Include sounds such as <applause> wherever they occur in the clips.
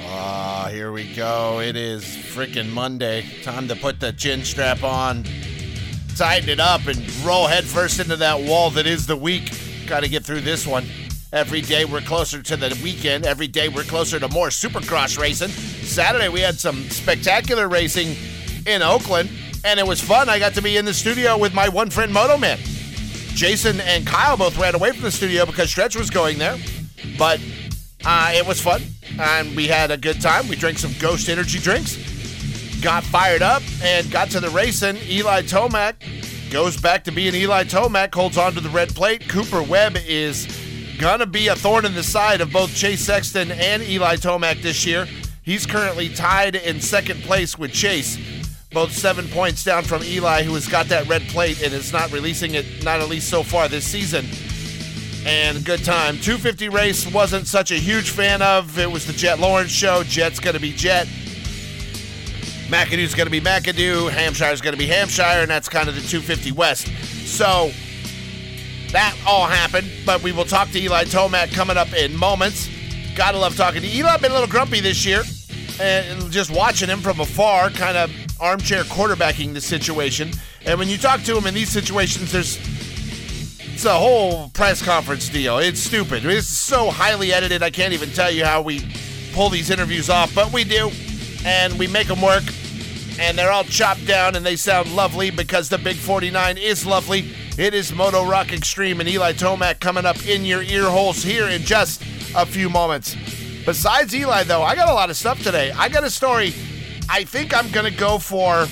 Ah, here we go. It is freaking Monday. Time to put the chin strap on, tighten it up, and roll headfirst into that wall that is the week. Got to get through this one. Every day we're closer to the weekend. Every day we're closer to more supercross racing. Saturday we had some spectacular racing in Oakland, and it was fun. I got to be in the studio with my one friend Moto Man. Jason and Kyle both ran away from the studio because Stretch was going there, but uh, it was fun, and we had a good time. We drank some Ghost Energy drinks, got fired up, and got to the racing. Eli Tomac goes back to being Eli Tomac, holds on to the red plate. Cooper Webb is gonna be a thorn in the side of both Chase Sexton and Eli Tomac this year. He's currently tied in second place with Chase, both seven points down from Eli, who has got that red plate and is not releasing it, not at least so far this season. And good time. 250 race wasn't such a huge fan of. It was the Jett Lawrence show. Jett's gonna be Jet. McAdoo's going to be McAdoo, Hampshire's going to be Hampshire, and that's kind of the 250 West. So that all happened, but we will talk to Eli Tomac coming up in moments. Gotta love talking to Eli. Been a little grumpy this year, and just watching him from afar, kind of armchair quarterbacking the situation. And when you talk to him in these situations, there's it's a whole press conference deal. It's stupid. It's so highly edited. I can't even tell you how we pull these interviews off, but we do and we make them work. And they're all chopped down and they sound lovely because the Big 49 is lovely. It is Moto Rock Extreme and Eli Tomac coming up in your ear holes here in just a few moments. Besides Eli, though, I got a lot of stuff today. I got a story. I think I'm going to go for.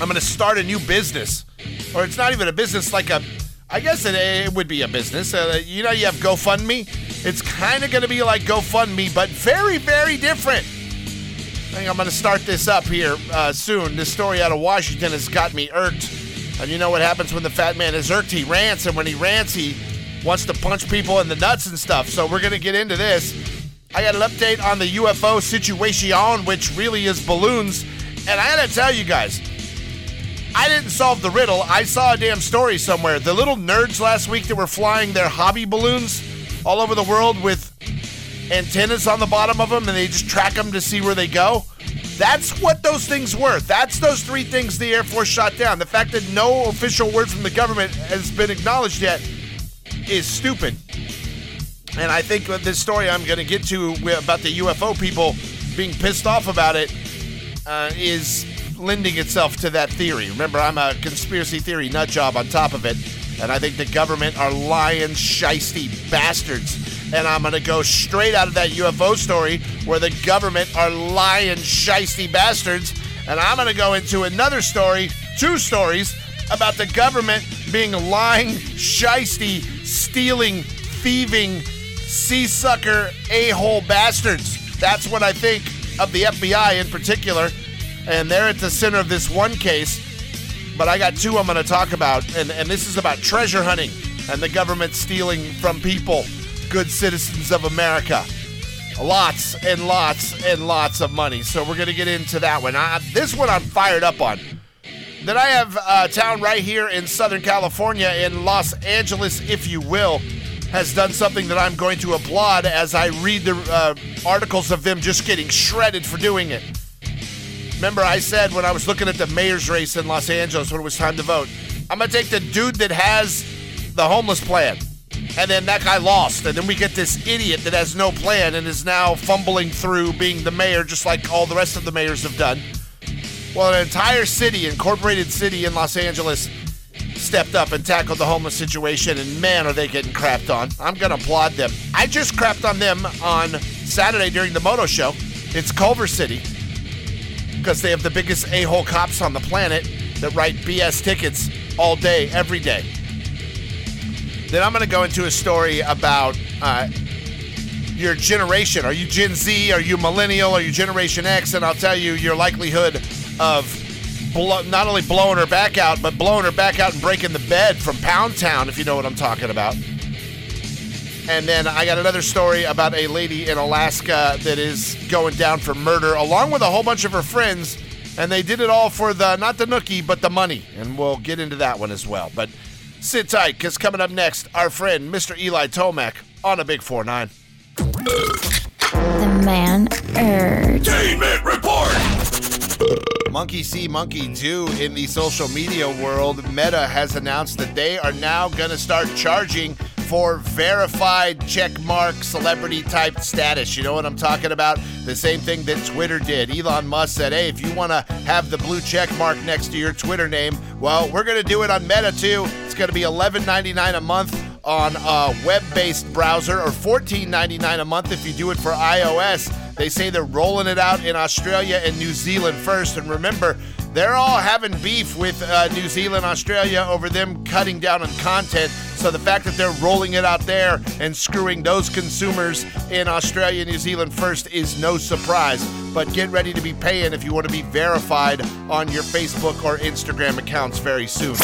I'm going to start a new business. Or it's not even a business, like a. I guess it, it would be a business. Uh, you know, you have GoFundMe. It's kind of going to be like GoFundMe, but very, very different. I think I'm going to start this up here uh, soon. This story out of Washington has got me irked. And you know what happens when the fat man is irked? He rants, and when he rants, he wants to punch people in the nuts and stuff. So we're going to get into this. I got an update on the UFO situation, which really is balloons. And I got to tell you guys, I didn't solve the riddle. I saw a damn story somewhere. The little nerds last week that were flying their hobby balloons all over the world with antennas on the bottom of them and they just track them to see where they go. That's what those things were. That's those three things the Air Force shot down. The fact that no official word from the government has been acknowledged yet is stupid. And I think this story I'm going to get to about the UFO people being pissed off about it uh, is lending itself to that theory. Remember, I'm a conspiracy theory nut job on top of it, and I think the government are lying, shisty bastards and I'm going to go straight out of that UFO story where the government are lying, shisty bastards. And I'm going to go into another story, two stories, about the government being lying, shisty, stealing, thieving, sea sucker, a hole bastards. That's what I think of the FBI in particular. And they're at the center of this one case. But I got two I'm going to talk about. And, and this is about treasure hunting and the government stealing from people good citizens of America. Lots and lots and lots of money. So we're going to get into that one. I, this one I'm fired up on. Then I have a town right here in Southern California, in Los Angeles, if you will, has done something that I'm going to applaud as I read the uh, articles of them just getting shredded for doing it. Remember, I said when I was looking at the mayor's race in Los Angeles when it was time to vote, I'm going to take the dude that has the homeless plan and then that guy lost. And then we get this idiot that has no plan and is now fumbling through being the mayor, just like all the rest of the mayors have done. Well, an entire city, incorporated city in Los Angeles, stepped up and tackled the homeless situation, and man, are they getting crapped on. I'm going to applaud them. I just crapped on them on Saturday during the Moto Show. It's Culver City because they have the biggest a hole cops on the planet that write BS tickets all day, every day. Then I'm going to go into a story about uh, your generation. Are you Gen Z? Are you millennial? Are you Generation X? And I'll tell you your likelihood of blow, not only blowing her back out, but blowing her back out and breaking the bed from Pound Town, if you know what I'm talking about. And then I got another story about a lady in Alaska that is going down for murder, along with a whole bunch of her friends. And they did it all for the, not the nookie, but the money. And we'll get into that one as well. But Sit tight, because coming up next, our friend Mr. Eli Tomac on a Big 4 9. The man urge. Entertainment report. Monkey see, monkey do in the social media world. Meta has announced that they are now going to start charging for verified checkmark celebrity type status. You know what I'm talking about? The same thing that Twitter did. Elon Musk said, hey, if you want to have the blue check mark next to your Twitter name, well, we're going to do it on Meta too. It's going to be $11.99 a month on a web-based browser or $14.99 a month if you do it for iOS. They say they're rolling it out in Australia and New Zealand first. And remember, they're all having beef with uh, New Zealand, Australia over them cutting down on content. So the fact that they're rolling it out there and screwing those consumers in Australia, New Zealand first is no surprise. But get ready to be paying if you want to be verified on your Facebook or Instagram accounts very soon.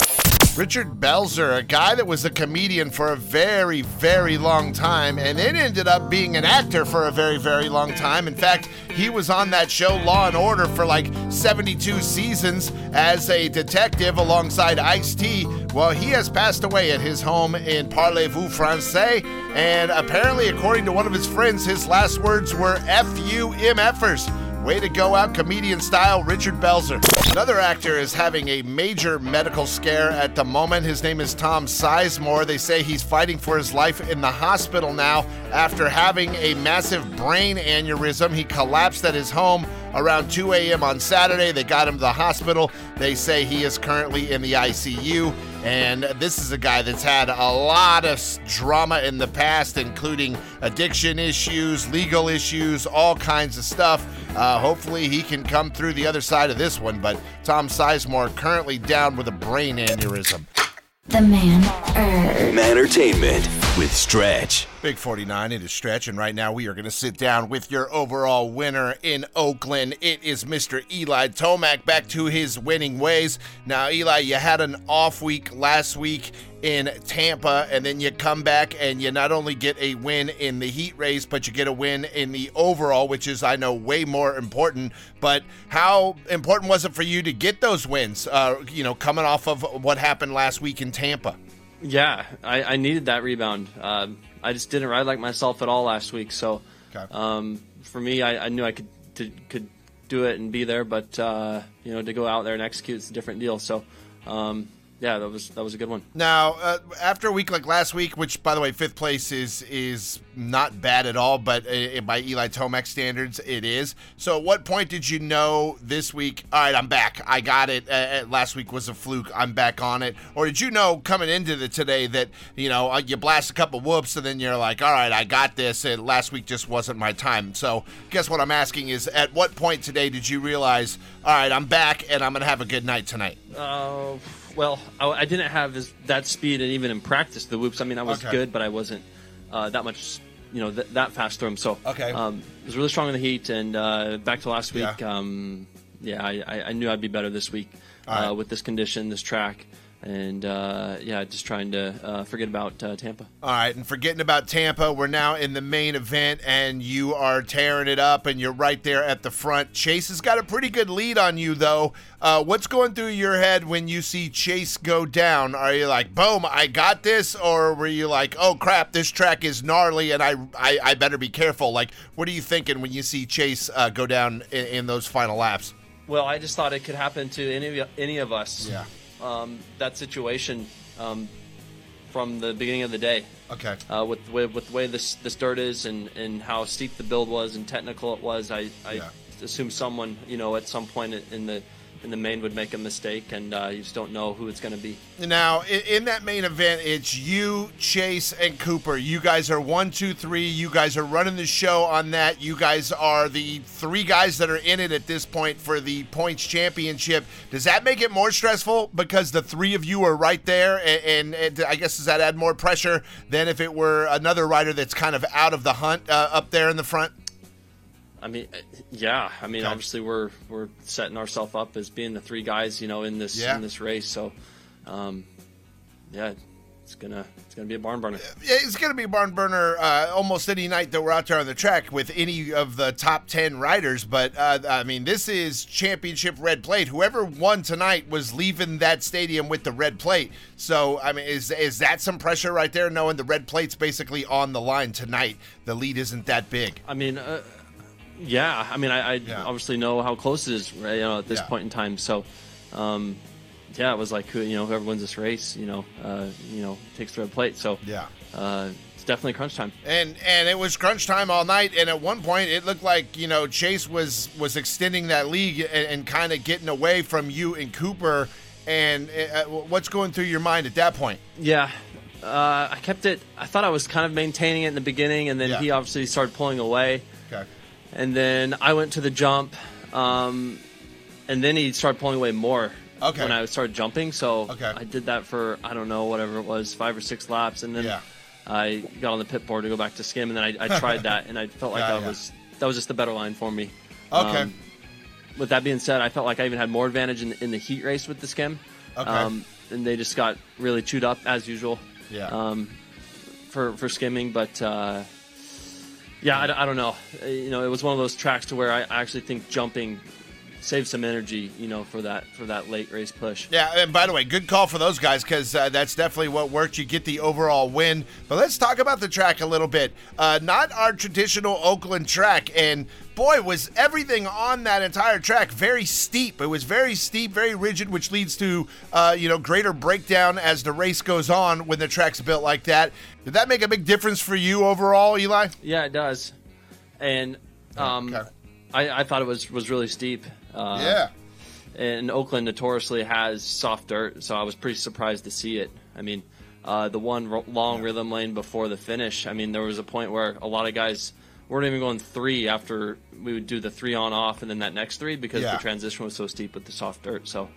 Richard Belzer, a guy that was a comedian for a very, very long time, and then ended up being an actor for a very, very long time. In fact, he was on that show Law and Order for like 72 seasons as a detective alongside Ice T. Well, he has passed away at his home in Parlez-vous Francais, and apparently, according to one of his friends, his last words were F U M Fers. Way to go out, comedian style, Richard Belzer. Another actor is having a major medical scare at the moment. His name is Tom Sizemore. They say he's fighting for his life in the hospital now after having a massive brain aneurysm. He collapsed at his home around 2 a.m. on Saturday. They got him to the hospital. They say he is currently in the ICU. And this is a guy that's had a lot of drama in the past, including addiction issues, legal issues, all kinds of stuff. Uh, hopefully, he can come through the other side of this one. But Tom Sizemore currently down with a brain aneurysm. The man urge. Entertainment with Stretch. Big 49 it is stretch, and right now we are going to sit down with your overall winner in Oakland. It is Mr. Eli Tomac back to his winning ways. Now, Eli, you had an off week last week in Tampa, and then you come back and you not only get a win in the heat race, but you get a win in the overall, which is, I know, way more important. But how important was it for you to get those wins, uh, you know, coming off of what happened last week in Tampa? Yeah, I, I needed that rebound. Um, I just didn't ride like myself at all last week. So Okay. um, for me, I, I knew I could did, could do it and be there, but uh, you know to go out there and execute is a different deal. So um, yeah, that was that was a good one. Now, uh, after a week like last week, which by the way, fifth place is is not bad at all, but uh, by Eli Tomac standards, it is. So, at what point did you know this week? All right, I'm back. I got it. Uh, uh, last week was a fluke. I'm back on it. Or did you know coming into the today that you know uh, you blast a couple whoops and then you're like, all right, I got this. And last week just wasn't my time. So, guess what I'm asking is, at what point today did you realize, all right, I'm back and I'm gonna have a good night tonight? Uh, well, I, I didn't have as, that speed, and even in practice, the whoops. I mean, I was Okay. good, but I wasn't uh, that much, you know, th- that fast through him. So Okay. um, I was really strong in the heat, and uh, back to last week. Yeah. Um, yeah, I, I knew I'd be better this week right. uh, with this condition, this track, and uh, yeah, just trying to uh, forget about uh, Tampa. All right, and forgetting about Tampa, we're now in the main event, and you are tearing it up, and you're right there at the front. Chase has got a pretty good lead on you, though. Uh, what's going through your head when you see Chase go down? Are you like, "Boom, I got this," or were you like, "Oh crap, this track is gnarly, and I I, I better be careful"? Like, what are you thinking when you see Chase uh, go down in, in those final laps? Well, I just thought it could happen to any of any of us. Yeah. Um, that situation um, from the beginning of the day. Okay. uh, with the way, with the way this this dirt is and, and how steep the build was and technical it was, I, I Yeah. assume someone you know at some point in the in the main would make a mistake, and uh, you just don't know who it's going to be. Now, in, in that main event, it's you, Chase, and Cooper. You guys are one, two, three. You guys are running the show on that. You guys are the three guys that are in it at this point for the points championship. Does that make it more stressful because the three of you are right there? And, and, and I guess does that add more pressure than if it were another rider that's kind of out of the hunt uh, up there in the front? I mean, uh, yeah. I mean, Okay. obviously we're we're setting ourselves up as being the three guys, you know, in this Yeah. in this race. So, um, yeah, it's gonna it's gonna be a barn burner. Yeah, it's going to be a barn burner uh, almost any night that we're out there on the track with any of the top 10 riders. But, uh, I mean, this is championship red plate. Whoever won tonight was leaving that stadium with the red plate. So, I mean, is, is that some pressure right there, knowing the red plate's basically on the line tonight? The lead isn't that big. I mean, uh, yeah. I mean, I, I Yeah. obviously know how close it is, right, you know, at this Yeah. point in time. So, um, yeah, it was like you know whoever wins this race, you know, uh, you know, takes the red plate. So, Yeah. uh, it's definitely crunch time. and and it was crunch time all night and at one point it looked like you know chase was was extending that league and, and kind of getting away from you and cooper and uh, what's going through your mind at that point Yeah. Uh, I kept it. I thought I was kind of maintaining it in the beginning, and then Yeah. he obviously started pulling away. And then I went to the jump, um, and then he started pulling away more Okay. when I started jumping. So Okay. I did that for I don't know whatever it was, five or six laps, and then Yeah. I got on the pit board to go back to skim, and then I, I <laughs> tried that, and I felt like Yeah, that yeah. was that was just the better line for me. okay Um, with that being said, I felt like I even had more advantage in, in the heat race with the skim. Okay. Um, and they just got really chewed up as usual yeah um, for for skimming. But uh, yeah, I, I don't know. Uh, You know, it was one of those tracks to where I actually think jumping saves some energy. You know, for that for that late race push. yeah, and by the way, good call for those guys because uh, that's definitely what worked. You get the overall win. But let's talk about the track a little bit. Uh, not our traditional Oakland track, and boy, was everything on that entire track very steep. It was very steep, very rigid, which leads to uh, you know greater breakdown as the race goes on when the track's built like that. Did that make a big difference for you overall, Eli? Yeah, it does. And um, Okay. I, I thought it was was really steep. Uh, yeah. and Oakland notoriously has soft dirt, so I was pretty surprised to see it. I mean, uh, the one ro- long rhythm lane before the finish. I mean, there was a point where a lot of guys weren't even going three after we would do the three on off, and then that next three because Yeah. the transition was so steep with the soft dirt. So,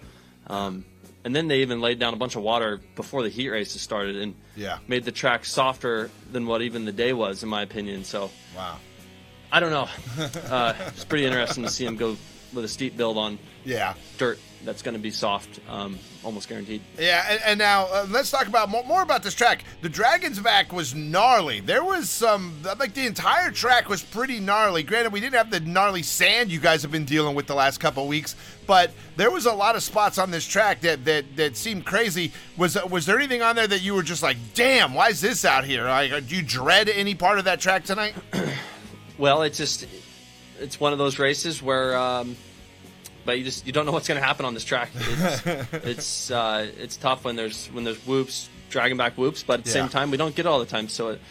um, and then they even laid down a bunch of water before the heat races started, and Yeah. made the track softer than what even the day was, in my opinion. So. Wow. I don't know. <laughs> Uh, it's pretty interesting to see him go with a steep build on Yeah. dirt that's going to be soft, um, almost guaranteed. Yeah, and, and now uh, let's talk about more, more about this track. The Dragon's Back was gnarly. There was some, like the entire track was pretty gnarly. Granted, we didn't have the gnarly sand you guys have been dealing with the last couple weeks, but there was a lot of spots on this track that that, that seemed crazy. Was was there anything on there that you were just like, damn, why is this out here? Like, uh, do you dread any part of that track tonight? <clears throat> Well, it's just it's one of those races where, um, but you just you don't know what's going to happen on this track. It's <laughs> it's, uh, it's tough when there's when there's whoops, Dragon back whoops, but at the Yeah. same time we don't get it all the time. So, it,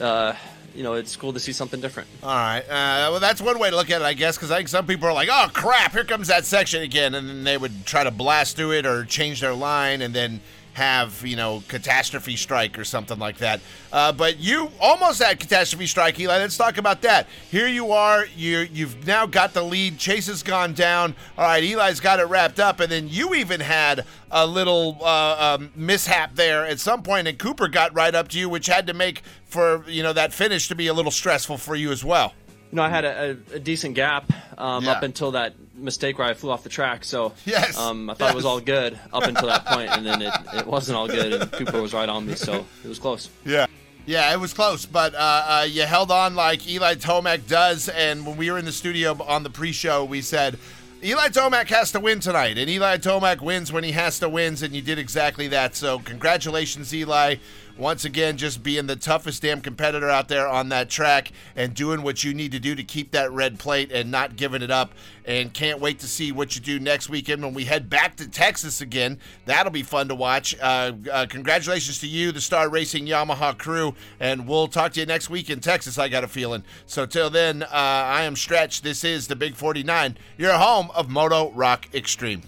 uh, you know, it's cool to see something different. All right. Uh, well, that's one way to look at it, I guess, because I think some people are like, "Oh crap, here comes that section again," and then they would try to blast through it or change their line, and then have you know catastrophe strike or something like that. Uh, but you almost had catastrophe strike, Eli. Let's talk about that. Here you are. You you've now got the lead. Chase has gone down. All right, Eli's got it wrapped up, and then you even had a little uh, um, mishap there at some point, and Cooper got right up to you, which had to make for you know that finish to be a little stressful for you as well. You know, I had a, a, a decent gap um, Yeah. up until that mistake where I flew off the track. So Yes, um, I thought it was all good up until that point, and then it, <laughs> it wasn't all good, and Cooper was right on me, so it was close. Yeah. Yeah, it was close, but uh, uh, you held on like Eli Tomac does. And when we were in the studio on the pre-show, we said Eli Tomac has to win tonight, and Eli Tomac wins when he has to wins, and you did exactly that. So congratulations, Eli. Once again, just being the toughest damn competitor out there on that track and doing what you need to do to keep that red plate and not giving it up. And can't wait to see what you do next weekend when we head back to Texas again. That'll be fun to watch. Uh, uh, congratulations to you, the Star Racing Yamaha crew, and we'll talk to you next week in Texas. I got a feeling. So till then, uh, I am Stretch. This is the Big 49, your home of Moto Rock Extreme.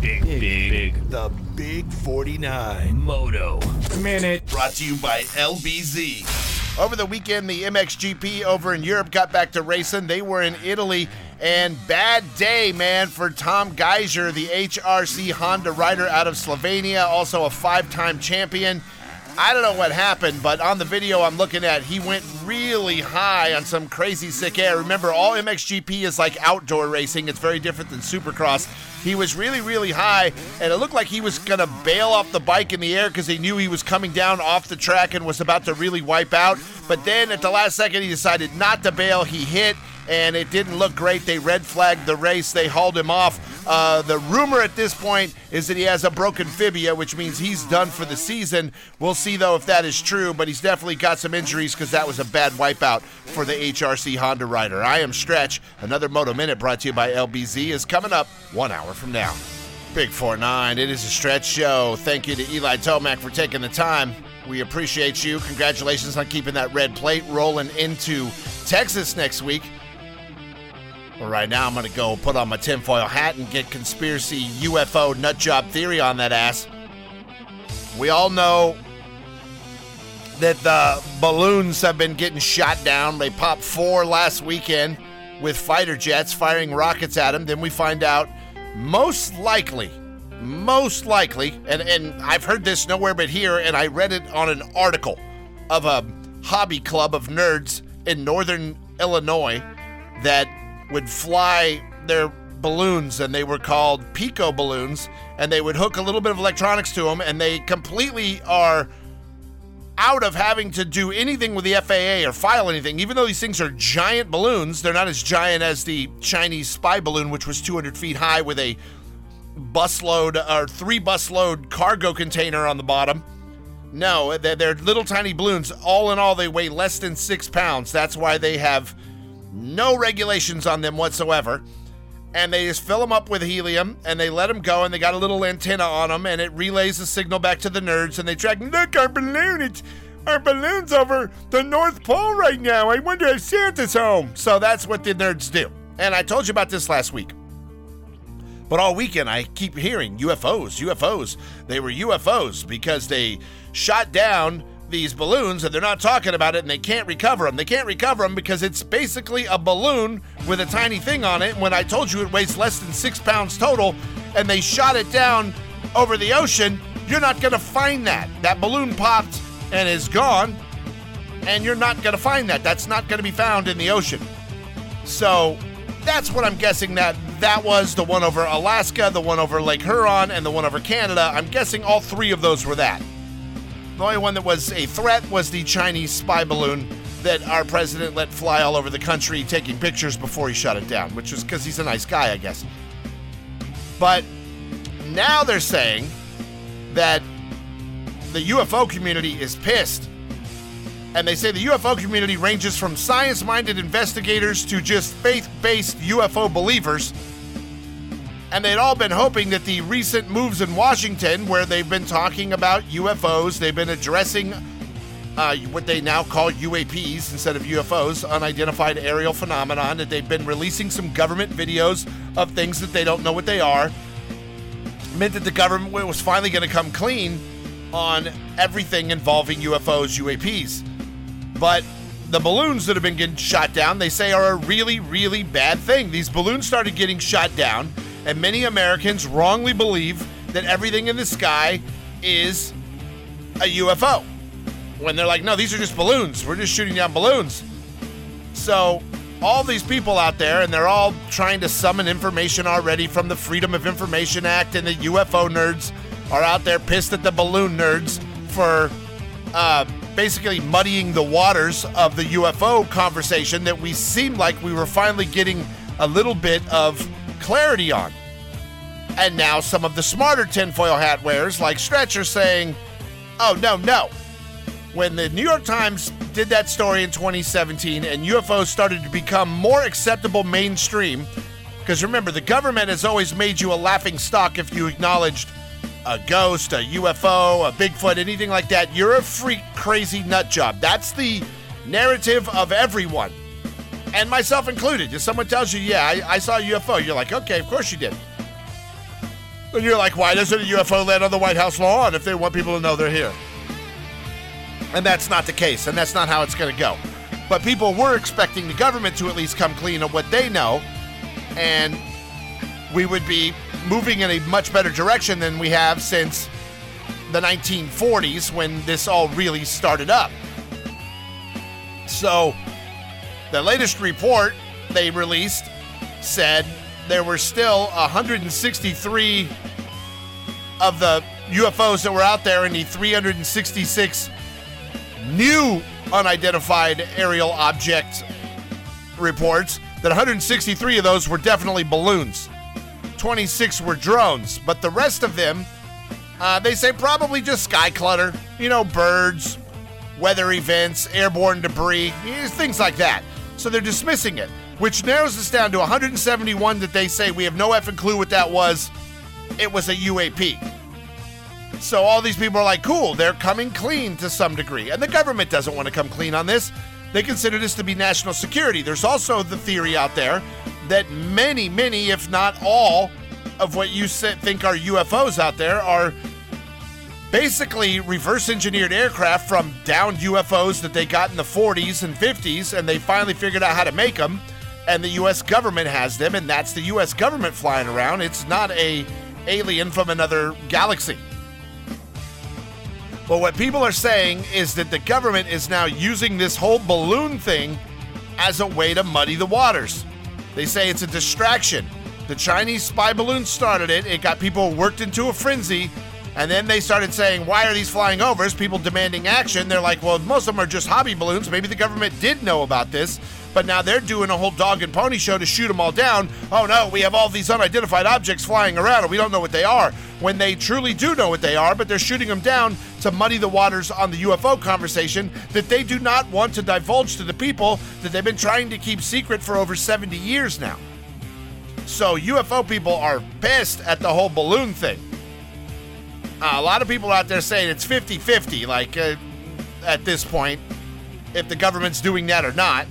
Big, big, big. The Big 49. Moto. Minute. brought to you by LBZ. Over the weekend, the MXGP over in Europe got back to racing. They were in Italy, and bad day, man, for Tom Gajser, the HRC Honda rider out of Slovenia, also a five time champion. I don't know what happened, but on the video I'm looking at, he went really high on some crazy sick air. Remember, all MXGP is like outdoor racing, it's very different than Supercross. He was really, really high, and it looked like he was going to bail off the bike in the air because he knew he was coming down off the track and was about to really wipe out. But then at the last second, he decided not to bail. He hit and it didn't look great. They red flagged the race. They hauled him off. Uh, the rumor at this point is that he has a broken fibia, which means he's done for the season. We'll see though if that is true, but he's definitely got some injuries because that was a bad wipeout for the HRC Honda rider. I am Stretch. Another Moto Minute brought to you by LBZ is coming up one hour from now. Big 4 9. It is a stretch show. Thank you to Eli Tomac for taking the time. We appreciate you. Congratulations on keeping that red plate rolling into Texas next week. Well, right now, I'm going to go put on my tinfoil hat and get conspiracy UFO nutjob theory on that ass. We all know that the balloons have been getting shot down. They popped four last weekend with fighter jets firing rockets at them. Then we find out most likely, most likely, and, and I've heard this nowhere but here, and I read it on an article of a hobby club of nerds in northern Illinois that would fly their balloons and they were called pico balloons and they would hook a little bit of electronics to them and they completely are out of having to do anything with the FAA or file anything even though these things are giant balloons they're not as giant as the Chinese spy balloon which was 200 feet high with a busload or three busload cargo container on the bottom. No they're, they're little tiny balloons. All in all they weigh less than six pounds. That's why they have no regulations on them whatsoever. And they just fill them up with helium and they let them go and they got a little antenna on them and it relays the signal back to the nerds and they track, look, our balloon, it's, our balloon's over the North Pole right now. I wonder if Santa's home. So that's what the nerds do. And I told you about this last week. But all weekend I keep hearing UFOs, UFOs. They were UFOs because they shot down these balloons and they're not talking about it and they can't recover them. They can't recover them because it's basically a balloon with a tiny thing on it. When I told you it weighs less than six pounds total and they shot it down over the ocean, you're not going to find that. That balloon popped and is gone, and you're not going to find that. That's not going to be found in the ocean. So that's what I'm guessing that that was the one over Alaska, the one over Lake Huron, and the one over Canada. I'm guessing all three of those were that. The only one that was a threat was the Chinese spy balloon that our president let fly all over the country taking pictures before he shut it down, which was because he's a nice guy, I guess. But now they're saying that the UFO community is pissed. And they say the UFO community ranges from science minded investigators to just faith based UFO believers and they'd all been hoping that the recent moves in Washington, where they've been talking about UFOs, they've been addressing uh, what they now call UAPs instead of UFOs, unidentified aerial phenomenon, that they've been releasing some government videos of things that they don't know what they are, meant that the government was finally going to come clean on everything involving UFOs, UAPs. But the balloons that have been getting shot down, they say, are a really, really bad thing. These balloons started getting shot down and many Americans wrongly believe that everything in the sky is a UFO. When they're like, no, these are just balloons. We're just shooting down balloons. So, all these people out there, and they're all trying to summon information already from the Freedom of Information Act, and the UFO nerds are out there pissed at the balloon nerds for uh, basically muddying the waters of the UFO conversation that we seemed like we were finally getting a little bit of clarity on. And now some of the smarter tinfoil hat wearers, like Stretcher, saying, oh, no, no. When the New York Times did that story in 2017 and UFOs started to become more acceptable mainstream, because remember, the government has always made you a laughing stock if you acknowledged a ghost, a UFO, a Bigfoot, anything like that. You're a freak, crazy nut job. That's the narrative of everyone and myself included. If someone tells you, yeah, I, I saw a UFO, you're like, okay, of course you did. And you're like, why doesn't a UFO land on the White House lawn if they want people to know they're here? And that's not the case, and that's not how it's going to go. But people were expecting the government to at least come clean on what they know, and we would be moving in a much better direction than we have since the 1940s when this all really started up. So, the latest report they released said there were still 163 of the UFOs that were out there in the 366 new unidentified aerial object reports that 163 of those were definitely balloons. 26 were drones, but the rest of them, uh, they say probably just sky clutter, you know, birds, weather events, airborne debris, eh, things like that. So they're dismissing it, which narrows this down to 171 that they say we have no effing clue what that was. It was a UAP. So all these people are like, cool, they're coming clean to some degree. And the government doesn't want to come clean on this. They consider this to be national security. There's also the theory out there that many, many, if not all, of what you think are UFOs out there are basically reverse engineered aircraft from downed UFOs that they got in the 40s and 50s, and they finally figured out how to make them. And the U.S. government has them, and that's the U.S. government flying around. It's not a alien from another galaxy. But what people are saying is that the government is now using this whole balloon thing as a way to muddy the waters. They say it's a distraction. The Chinese spy balloon started it, it got people worked into a frenzy, and then they started saying, Why are these flying overs? People demanding action. They're like, Well, most of them are just hobby balloons. Maybe the government did know about this, but now they're doing a whole dog and pony show to shoot them all down. Oh no, we have all these unidentified objects flying around and we don't know what they are. When they truly do know what they are, but they're shooting them down to muddy the waters on the UFO conversation that they do not want to divulge to the people that they've been trying to keep secret for over 70 years now. So UFO people are pissed at the whole balloon thing. Uh, a lot of people out there saying it's 50 50, like uh, at this point, if the government's doing that or not.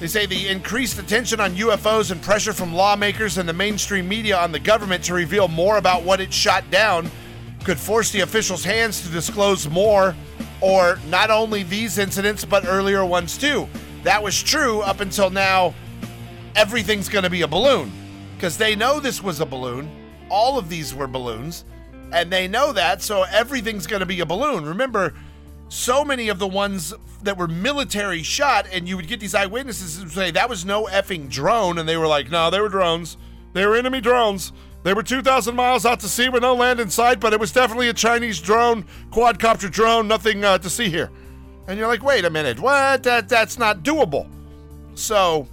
They say the increased attention on UFOs and pressure from lawmakers and the mainstream media on the government to reveal more about what it shot down could force the officials' hands to disclose more, or not only these incidents, but earlier ones too. That was true up until now. Everything's going to be a balloon because they know this was a balloon. All of these were balloons and they know that, so everything's going to be a balloon. Remember, so many of the ones that were military shot, and you would get these eyewitnesses and say that was no effing drone, and they were like, no, they were drones. They were enemy drones. They were 2,000 miles out to sea with no land in sight, but it was definitely a Chinese drone, quadcopter drone, nothing uh, to see here. And you're like, wait a minute, what? That that's not doable. So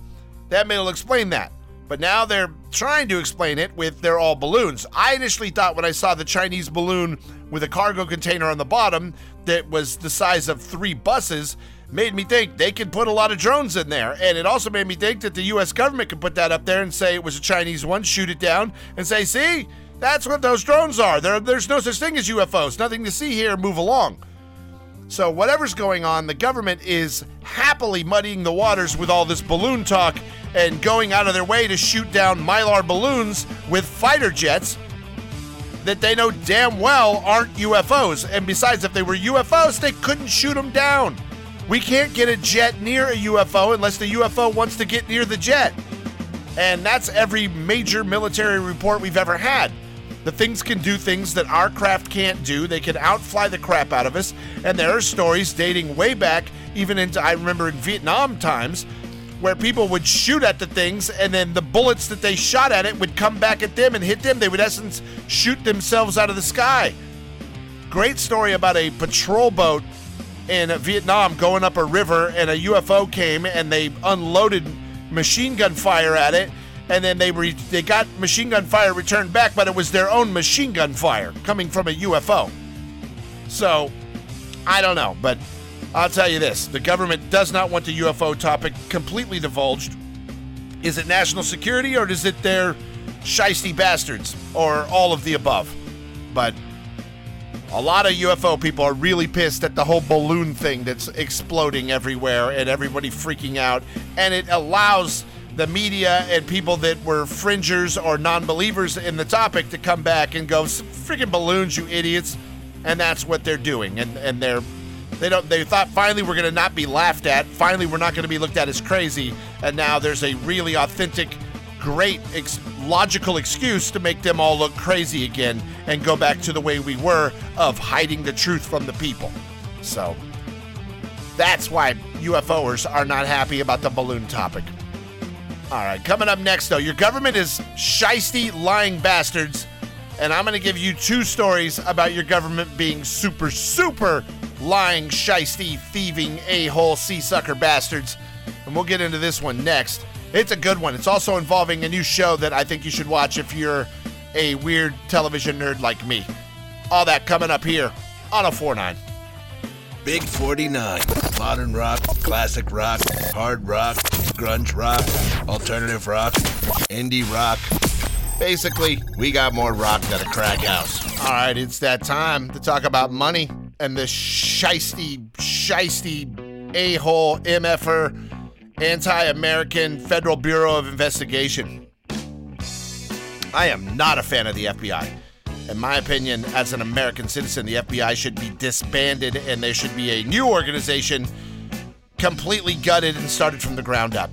that may explain that. But now they're trying to explain it with they're all balloons. I initially thought when I saw the Chinese balloon with a cargo container on the bottom that was the size of three buses made me think they could put a lot of drones in there. And it also made me think that the US government could put that up there and say it was a Chinese one, shoot it down, and say, see, that's what those drones are. There, there's no such thing as UFOs. Nothing to see here. Move along. So, whatever's going on, the government is happily muddying the waters with all this balloon talk and going out of their way to shoot down mylar balloons with fighter jets that they know damn well aren't UFOs. And besides, if they were UFOs, they couldn't shoot them down. We can't get a jet near a UFO unless the UFO wants to get near the jet. And that's every major military report we've ever had. The things can do things that our craft can't do. They can outfly the crap out of us. And there are stories dating way back, even into, I remember in Vietnam times, where people would shoot at the things and then the bullets that they shot at it would come back at them and hit them. They would, in essence, shoot themselves out of the sky. Great story about a patrol boat in Vietnam going up a river and a UFO came and they unloaded machine gun fire at it and then they re- they got machine gun fire returned back but it was their own machine gun fire coming from a UFO. So I don't know, but I'll tell you this the government does not want the UFO topic completely divulged. Is it national security or is it their shisty bastards or all of the above? But a lot of UFO people are really pissed at the whole balloon thing that's exploding everywhere and everybody freaking out. And it allows the media and people that were fringers or non believers in the topic to come back and go, freaking balloons, you idiots. And that's what they're doing. And, and they're they don't. They thought finally we're going to not be laughed at. Finally, we're not going to be looked at as crazy. And now there's a really authentic, great, ex- logical excuse to make them all look crazy again and go back to the way we were of hiding the truth from the people. So that's why UFOers are not happy about the balloon topic. All right, coming up next, though, your government is shisty, lying bastards. And I'm going to give you two stories about your government being super, super lying, shisty, thieving, a hole, sea sucker bastards. And we'll get into this one next. It's a good one. It's also involving a new show that I think you should watch if you're a weird television nerd like me. All that coming up here on a 49. Big 49. Modern rock, classic rock, hard rock, grunge rock, alternative rock, indie rock. Basically, we got more rock than a crack house. All right, it's that time to talk about money and the shisty, shisty, a hole, MFR, anti American Federal Bureau of Investigation. I am not a fan of the FBI. In my opinion, as an American citizen, the FBI should be disbanded and there should be a new organization completely gutted and started from the ground up.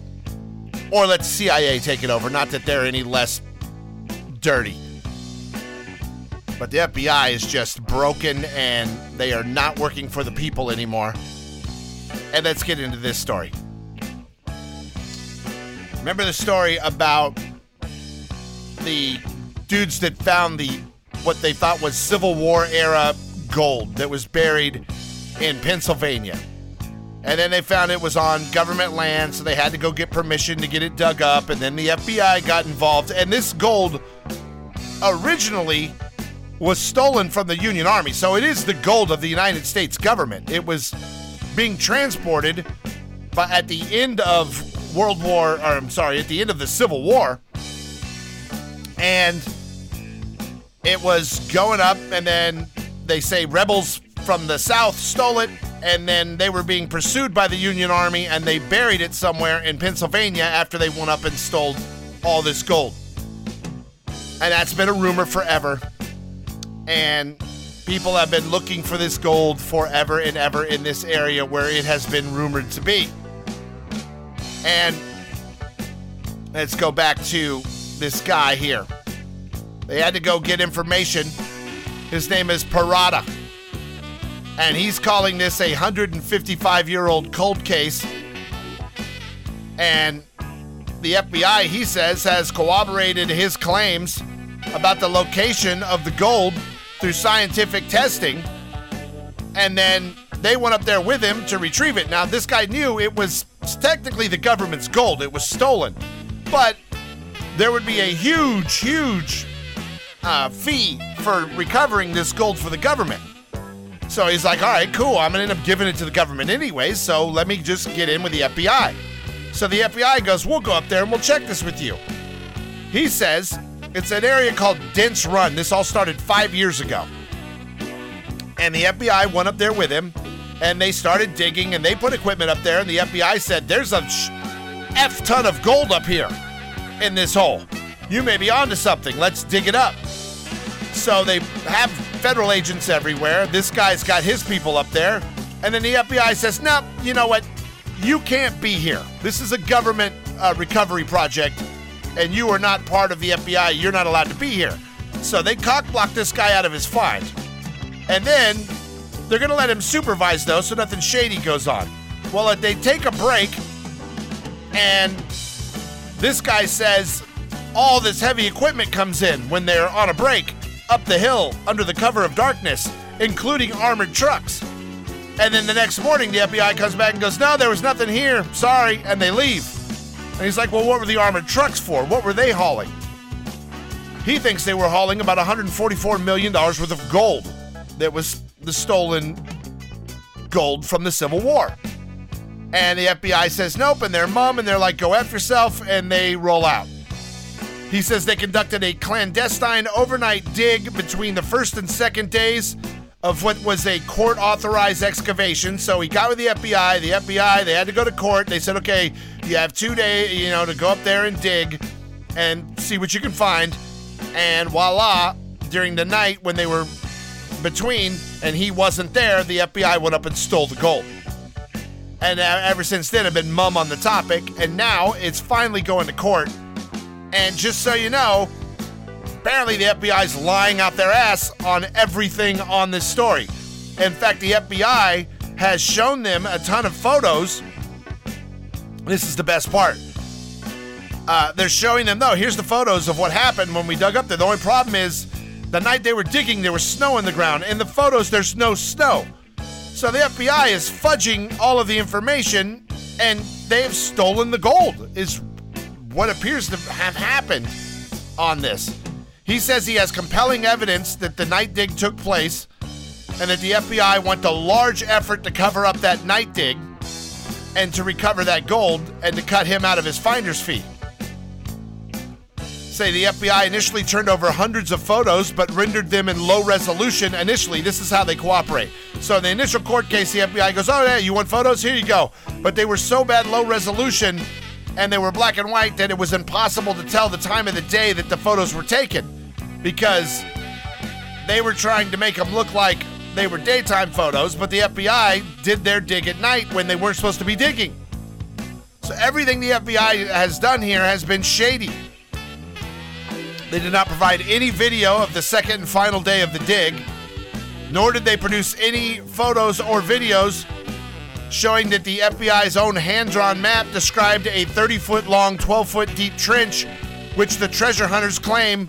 Or let CIA take it over. Not that they're any less dirty. But the FBI is just broken and they are not working for the people anymore. And let's get into this story. Remember the story about the dudes that found the what they thought was Civil War era gold that was buried in Pennsylvania. And then they found it was on government land, so they had to go get permission to get it dug up. And then the FBI got involved. And this gold originally was stolen from the Union Army. So it is the gold of the United States government. It was being transported but at the end of World War, or I'm sorry, at the end of the Civil War. And it was going up, and then they say rebels from the South stole it, and then they were being pursued by the Union Army, and they buried it somewhere in Pennsylvania after they went up and stole all this gold. And that's been a rumor forever. And people have been looking for this gold forever and ever in this area where it has been rumored to be. And let's go back to this guy here. They had to go get information. His name is Parada. And he's calling this a 155 year old cold case. And the FBI, he says, has corroborated his claims about the location of the gold through scientific testing. And then they went up there with him to retrieve it. Now, this guy knew it was technically the government's gold, it was stolen. But there would be a huge, huge uh, fee for recovering this gold for the government. So he's like, all right, cool. I'm going to end up giving it to the government anyway, so let me just get in with the FBI. So the FBI goes, we'll go up there and we'll check this with you. He says it's an area called Dents Run. This all started five years ago. And the FBI went up there with him and they started digging and they put equipment up there. And the FBI said, there's a F ton of gold up here in this hole. You may be onto something. Let's dig it up. So they have federal agents everywhere. This guy's got his people up there. And then the FBI says, no, you know what? You can't be here. This is a government uh, recovery project, and you are not part of the FBI. You're not allowed to be here. So they cockblock this guy out of his find. And then they're going to let him supervise, though, so nothing shady goes on. Well, they take a break, and this guy says all this heavy equipment comes in when they're on a break up the hill under the cover of darkness, including armored trucks. And then the next morning, the FBI comes back and goes, No, there was nothing here. Sorry. And they leave. And he's like, Well, what were the armored trucks for? What were they hauling? He thinks they were hauling about $144 million worth of gold that was the stolen gold from the Civil War. And the FBI says nope, and they're mum, and they're like, go F yourself, and they roll out. He says they conducted a clandestine overnight dig between the first and second days of what was a court authorized excavation. So he got with the FBI. The FBI, they had to go to court. They said, okay, you have two days, you know, to go up there and dig and see what you can find. And voila, during the night when they were between and he wasn't there, the FBI went up and stole the gold. And ever since then, I've been mum on the topic. And now it's finally going to court. And just so you know, apparently the FBI's lying out their ass on everything on this story. In fact, the FBI has shown them a ton of photos. This is the best part. uh, they're showing them, no, here's the photos of what happened when we dug up there. The only problem is the night they were digging, there was snow in the ground. In the photos, there's no snow. So the FBI is fudging all of the information and they have stolen the gold, is what appears to have happened on this. He says he has compelling evidence that the night dig took place and that the FBI went a large effort to cover up that night dig and to recover that gold and to cut him out of his finder's fee. Say the FBI initially turned over hundreds of photos but rendered them in low resolution initially. This is how they cooperate. So in the initial court case, the FBI goes, Oh, yeah, you want photos? Here you go. But they were so bad low resolution and they were black and white that it was impossible to tell the time of the day that the photos were taken because they were trying to make them look like they were daytime photos, but the FBI did their dig at night when they weren't supposed to be digging. So everything the FBI has done here has been shady. They did not provide any video of the second and final day of the dig, nor did they produce any photos or videos showing that the FBI's own hand drawn map described a 30 foot long, 12 foot deep trench, which the treasure hunters claim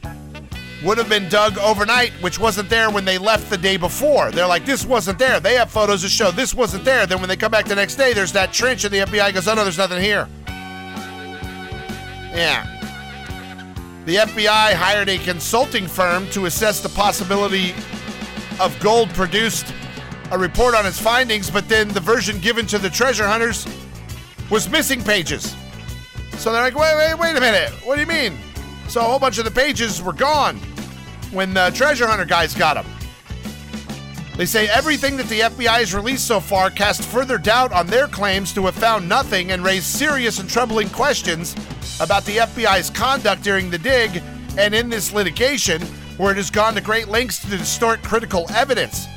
would have been dug overnight, which wasn't there when they left the day before. They're like, this wasn't there. They have photos to show this wasn't there. Then when they come back the next day, there's that trench, and the FBI goes, oh no, there's nothing here. Yeah. The FBI hired a consulting firm to assess the possibility of gold produced, a report on its findings, but then the version given to the treasure hunters was missing pages. So they're like, wait, wait, wait a minute. What do you mean? So a whole bunch of the pages were gone when the treasure hunter guys got them. They say everything that the FBI has released so far cast further doubt on their claims to have found nothing and raised serious and troubling questions about the FBI's conduct during the dig and in this litigation, where it has gone to great lengths to distort critical evidence.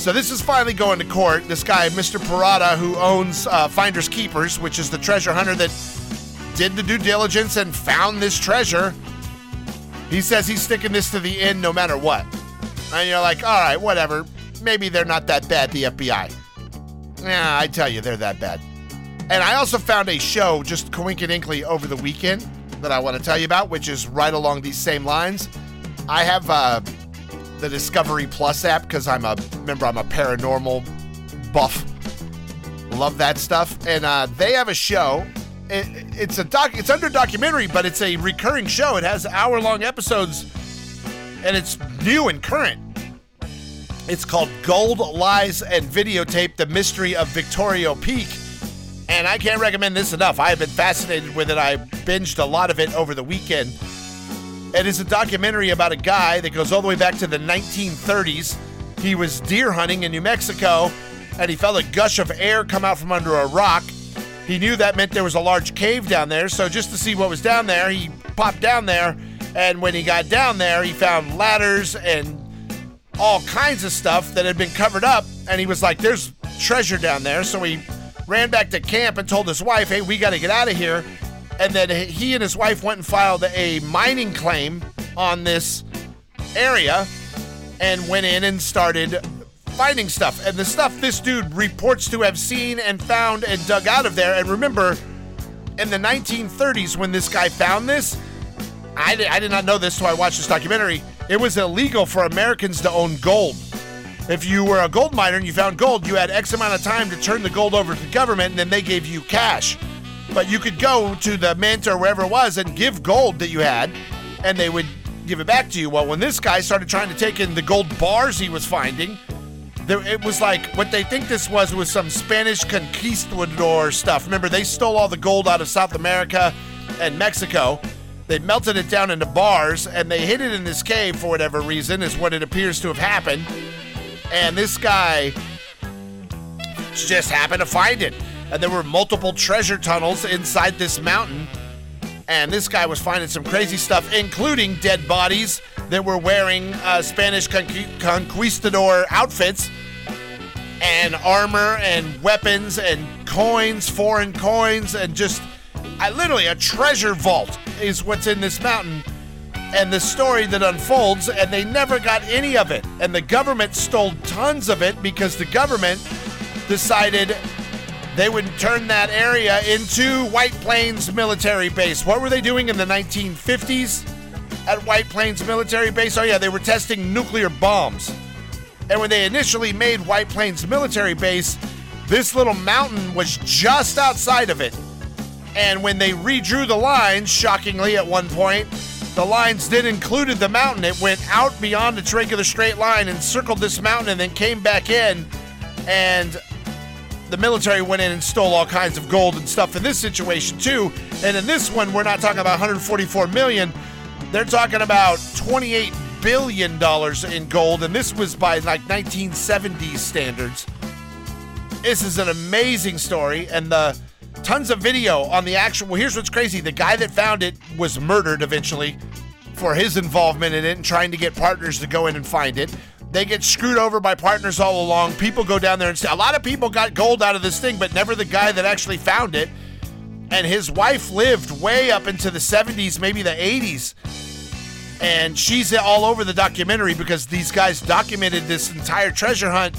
So this is finally going to court. This guy, Mr. Parada, who owns uh, Finders Keepers, which is the treasure hunter that did the due diligence and found this treasure. He says he's sticking this to the end no matter what. And you're like, all right, whatever. Maybe they're not that bad, the FBI. Yeah, I tell you, they're that bad. And I also found a show just coincidentally over the weekend that I want to tell you about, which is right along these same lines. I have uh, the Discovery Plus app because I'm a remember I'm a paranormal buff. Love that stuff, and uh, they have a show. It, it's a doc. It's under documentary, but it's a recurring show. It has hour long episodes, and it's new and current. It's called Gold Lies and Videotape: The Mystery of Victoria Peak. And I can't recommend this enough. I have been fascinated with it. I binged a lot of it over the weekend. It is a documentary about a guy that goes all the way back to the 1930s. He was deer hunting in New Mexico and he felt a gush of air come out from under a rock. He knew that meant there was a large cave down there, so just to see what was down there, he popped down there. And when he got down there, he found ladders and all kinds of stuff that had been covered up. And he was like, There's treasure down there. So he ran back to camp and told his wife, Hey, we got to get out of here. And then he and his wife went and filed a mining claim on this area and went in and started finding stuff. And the stuff this dude reports to have seen and found and dug out of there. And remember, in the 1930s, when this guy found this, I did, I did not know this until I watched this documentary. It was illegal for Americans to own gold. If you were a gold miner and you found gold, you had X amount of time to turn the gold over to the government and then they gave you cash. But you could go to the mint or wherever it was and give gold that you had, and they would give it back to you. Well, when this guy started trying to take in the gold bars he was finding, there, it was like what they think this was was some Spanish conquistador stuff. Remember, they stole all the gold out of South America and Mexico. They melted it down into bars and they hid it in this cave for whatever reason, is what it appears to have happened. And this guy just happened to find it. And there were multiple treasure tunnels inside this mountain. And this guy was finding some crazy stuff, including dead bodies that were wearing uh, Spanish conquistador outfits, and armor, and weapons, and coins, foreign coins, and just I, literally a treasure vault is what's in this mountain. And the story that unfolds, and they never got any of it. And the government stole tons of it because the government decided they would turn that area into White Plains Military Base. What were they doing in the 1950s at White Plains Military Base? Oh, yeah, they were testing nuclear bombs. And when they initially made White Plains Military Base, this little mountain was just outside of it. And when they redrew the lines, shockingly at one point, the lines did included the mountain. It went out beyond its regular straight line and circled this mountain and then came back in. And the military went in and stole all kinds of gold and stuff in this situation too. And in this one, we're not talking about 144 million. They're talking about 28 billion dollars in gold, and this was by like 1970s standards. This is an amazing story, and the tons of video on the actual. Well, here's what's crazy: the guy that found it was murdered eventually for his involvement in it and trying to get partners to go in and find it. They get screwed over by partners all along. People go down there and a lot of people got gold out of this thing, but never the guy that actually found it. And his wife lived way up into the 70s, maybe the 80s. And she's all over the documentary because these guys documented this entire treasure hunt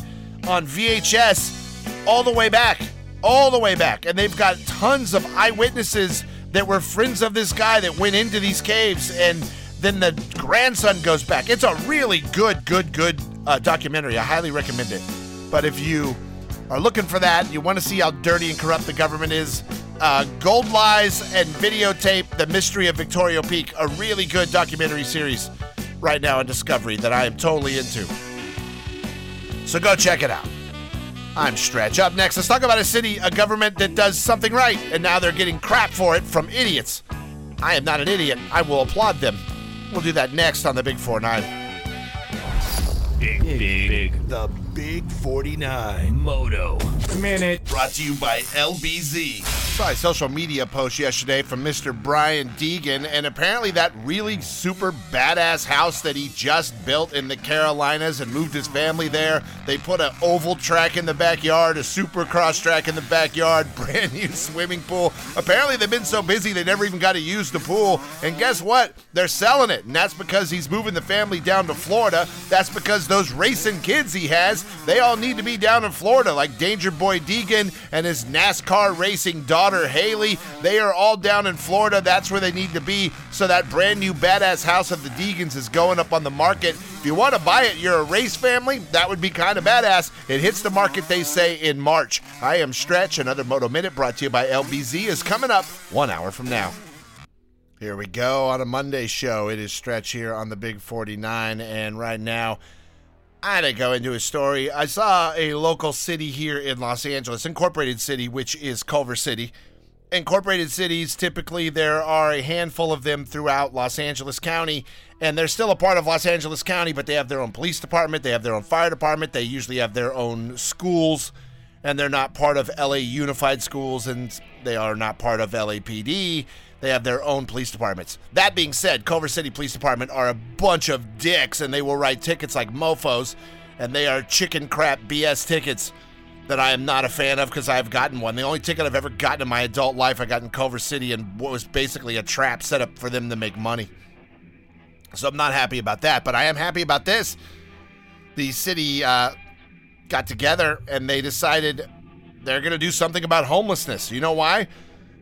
on VHS all the way back. All the way back. And they've got tons of eyewitnesses that were friends of this guy that went into these caves. And then the grandson goes back. It's a really good, good, good uh, documentary. I highly recommend it. But if you are looking for that, you want to see how dirty and corrupt the government is, uh, Gold Lies and Videotape The Mystery of Victoria Peak, a really good documentary series right now on Discovery that I am totally into. So go check it out. I'm Stretch. Up next, let's talk about a city, a government that does something right, and now they're getting crap for it from idiots. I am not an idiot. I will applaud them. We'll do that next on the Big 4 9. Big, big, big. The Big 49. Moto. Minute. Brought to you by LBZ. Saw a social media post yesterday from Mr. Brian Deegan, and apparently that really super badass house that he just built in the Carolinas and moved his family there. They put an oval track in the backyard, a supercross track in the backyard, <laughs> brand new swimming pool. Apparently they've been so busy they never even got to use the pool. And guess what? They're selling it, and that's because he's moving the family down to Florida. That's because those racing kids he has, they all need to be down in Florida, like Danger Boy Deegan and his NASCAR racing daughter Haley. They are all down in Florida. That's where they need to be. So that brand new badass house of the Deegans is going up on the market. If you want to buy it, you're a race family, that would be kind of badass. It hits the market, they say, in March. I am Stretch. Another Moto Minute brought to you by LBZ is coming up one hour from now. Here we go on a Monday show. It is Stretch here on the Big 49, and right now, I had to go into a story. I saw a local city here in Los Angeles, incorporated city, which is Culver City. Incorporated cities, typically there are a handful of them throughout Los Angeles County, and they're still a part of Los Angeles County, but they have their own police department, they have their own fire department, they usually have their own schools, and they're not part of LA Unified Schools, and they are not part of LAPD. They have their own police departments. That being said, Culver City Police Department are a bunch of dicks, and they will write tickets like mofos, and they are chicken crap BS tickets that I am not a fan of because I've gotten one. The only ticket I've ever gotten in my adult life, I got in Culver City, and what was basically a trap set up for them to make money. So I'm not happy about that, but I am happy about this. The city uh, got together and they decided they're going to do something about homelessness. You know why?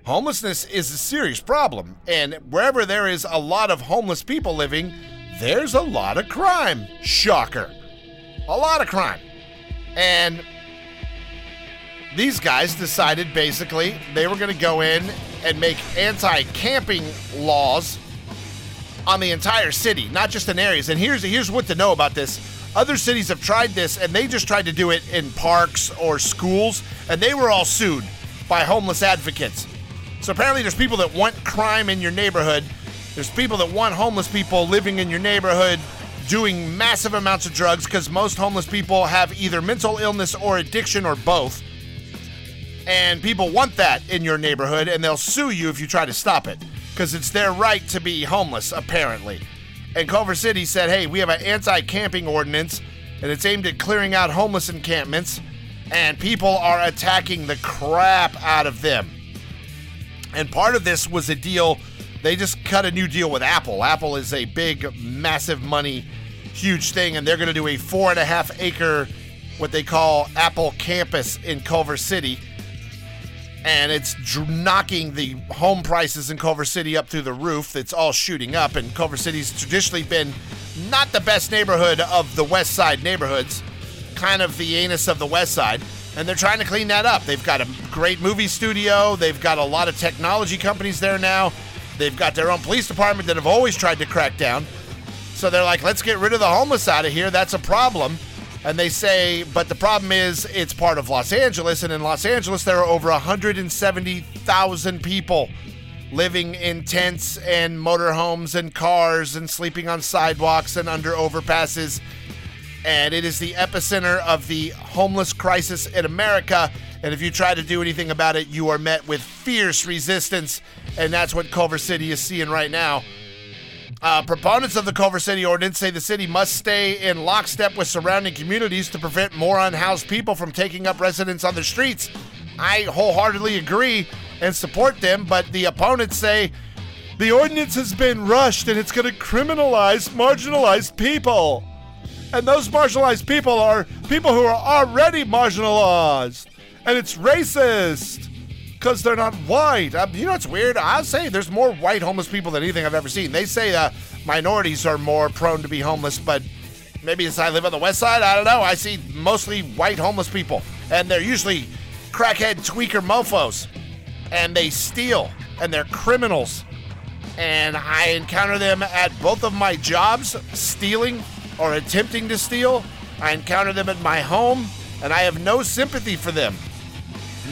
Homelessness is a serious problem, and wherever there is a lot of homeless people living, there's a lot of crime. Shocker. A lot of crime. And these guys decided basically they were going to go in and make anti camping laws on the entire city, not just in areas. And here's here's what to know about this. Other cities have tried this and they just tried to do it in parks or schools and they were all sued by homeless advocates. So apparently there's people that want crime in your neighborhood. There's people that want homeless people living in your neighborhood doing massive amounts of drugs because most homeless people have either mental illness or addiction or both. And people want that in your neighborhood and they'll sue you if you try to stop it because it's their right to be homeless, apparently. And Culver City said, hey, we have an anti camping ordinance and it's aimed at clearing out homeless encampments, and people are attacking the crap out of them. And part of this was a deal, they just cut a new deal with Apple. Apple is a big, massive money, huge thing, and they're going to do a four and a half acre, what they call Apple campus in Culver City. and it's dr- knocking the home prices in Culver City up through the roof. It's all shooting up, and Culver City's traditionally been not the best neighborhood of the West Side neighborhoods, kind of the anus of the West Side, and they're trying to clean that up. They've got a great movie studio, they've got a lot of technology companies there now, they've got their own police department that have always tried to crack down. So they're like, let's get rid of the homeless out of here. That's a problem. And they say, but the problem is it's part of Los Angeles, and in Los Angeles there are over 170,000 people living in tents and motorhomes and cars and sleeping on sidewalks and under overpasses. And it is the epicenter of the homeless crisis in America. And if you try to do anything about it, you are met with fierce resistance. And that's what Culver City is seeing right now. Uh, proponents of the Culver City ordinance say the city must stay in lockstep with surrounding communities to prevent more unhoused people from taking up residence on the streets. I wholeheartedly agree and support them, but the opponents say the ordinance has been rushed and it's going to criminalize marginalized people. And those marginalized people are people who are already marginalized. And it's racist because they're not white. Um, you know what's weird? I'll say there's more white homeless people than anything I've ever seen. They say uh, minorities are more prone to be homeless, but maybe it's I live on the west side. I don't know. I see mostly white homeless people, and they're usually crackhead tweaker mofos, and they steal, and they're criminals. And I encounter them at both of my jobs, stealing or attempting to steal. I encounter them at my home, and I have no sympathy for them.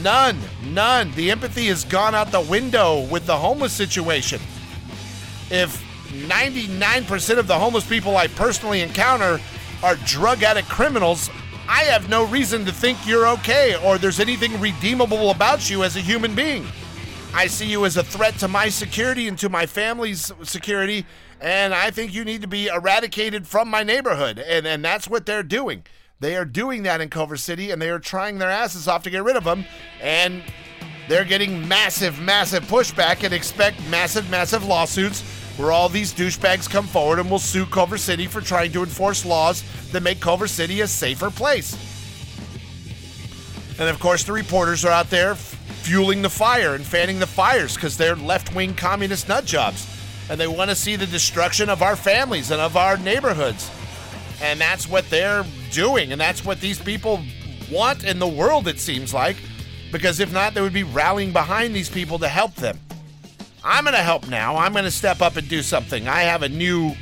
None, none. The empathy has gone out the window with the homeless situation. If 99% of the homeless people I personally encounter are drug addict criminals, I have no reason to think you're okay or there's anything redeemable about you as a human being. I see you as a threat to my security and to my family's security, and I think you need to be eradicated from my neighborhood. And, and that's what they're doing. They are doing that in Culver City, and they are trying their asses off to get rid of them. And they're getting massive, massive pushback and expect massive, massive lawsuits where all these douchebags come forward and will sue Culver City for trying to enforce laws that make Culver City a safer place. And of course, the reporters are out there fueling the fire and fanning the fires because they're left wing communist nut jobs. And they want to see the destruction of our families and of our neighborhoods. And that's what they're doing. And that's what these people want in the world, it seems like. Because if not, they would be rallying behind these people to help them. I'm going to help now. I'm going to step up and do something. I have a new.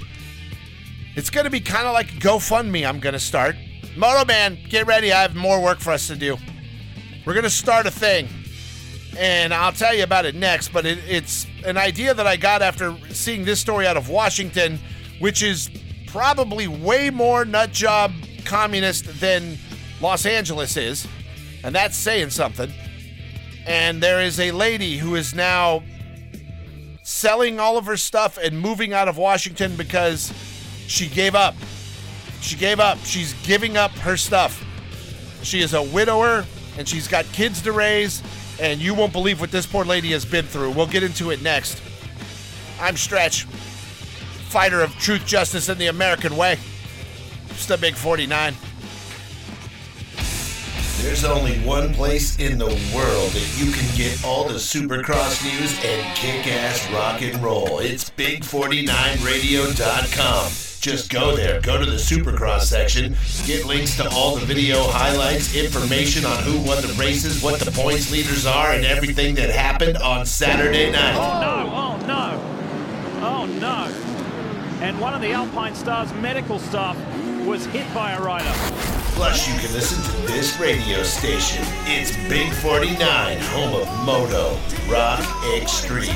It's going to be kind of like GoFundMe, I'm going to start. Moto Man, get ready. I have more work for us to do. We're going to start a thing. And I'll tell you about it next, but it, it's an idea that I got after seeing this story out of Washington, which is probably way more nut job communist than Los Angeles is. And that's saying something. And there is a lady who is now selling all of her stuff and moving out of Washington because she gave up. She gave up. She's giving up her stuff. She is a widower and she's got kids to raise, and you won't believe what this poor lady has been through. We'll get into it next. I'm Stretch, fighter of truth, justice, and the American way. Just a big 49. There's only one place in the world that you can get all the Supercross news and kick-ass rock and roll. It's Big49Radio.com. Just go there, go to the Supercross section, get links to all the video highlights, information on who won the races, what the points leaders are, and everything that happened on Saturday night. Oh no, oh no, oh no. And one of the Alpinestars medical staff was hit by a rider. Plus, you can listen to this radio station. It's Big 49, home of Moto Rock Extreme.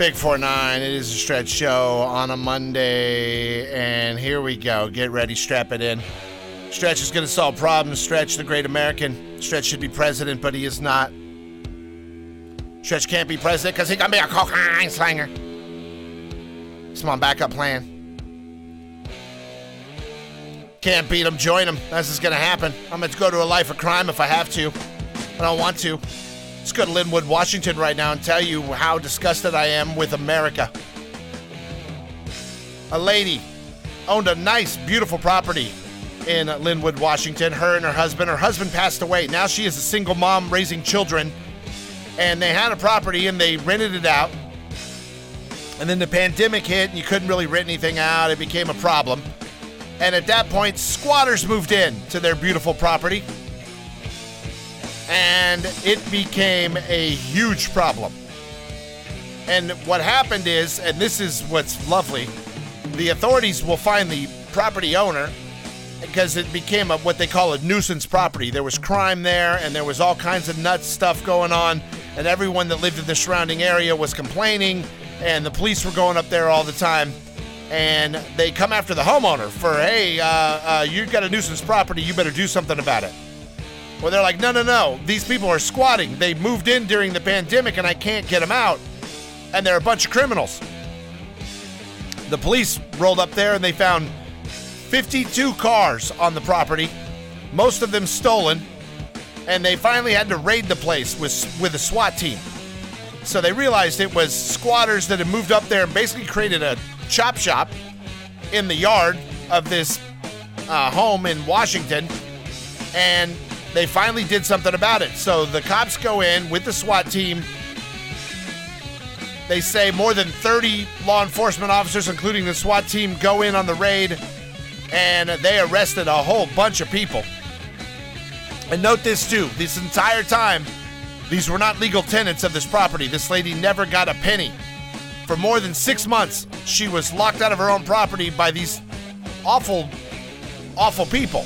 Big 49, it is a stretch show on a Monday, and here we go. Get ready, strap it in. Stretch is going to solve problems. Stretch, the great American. Stretch should be president, but he is not. Stretch can't be president because he can be a cocaine slanger. It's my backup plan. Can't beat him, join him. That's what's going to happen. I'm going to go to a life of crime if I have to. I don't want to. Let's go to Lynnwood, Washington right now and tell you how disgusted I am with America. a lady owned a nice, beautiful property in Lynnwood, Washington. Her and her husband. Her husband passed away. Now she is a single mom raising children. And they had a property and they rented it out. And then the pandemic hit and you couldn't really rent anything out. It became a problem. And at that point, squatters moved in to their beautiful property. And it became a huge problem. And what happened is, and this is what's lovely, the authorities will find the property owner because it became a, what they call a nuisance property. There was crime there, and there was all kinds of nuts stuff going on, and everyone that lived in the surrounding area was complaining, and the police were going up there all the time. And they come after the homeowner for, hey, uh, uh, you got a nuisance property, you better do something about it. Well, they're like, no, no, no. These people are squatting. They moved in during the pandemic, and I can't get them out. And they're a bunch of criminals. The police rolled up there and they found 52 cars on the property, most of them stolen, and they finally had to raid the place with, with a SWAT team. So they realized it was squatters that had moved up there and basically created a chop shop in the yard of this uh, home in Washington, and they finally did something about it. So the cops go in with the SWAT team. They say more than 30 law enforcement officers, including the SWAT team, go in on the raid and they arrested a whole bunch of people. And note this too this entire time, these were not legal tenants of this property. This lady never got a penny. For more than six months, she was locked out of her own property by these awful, awful people.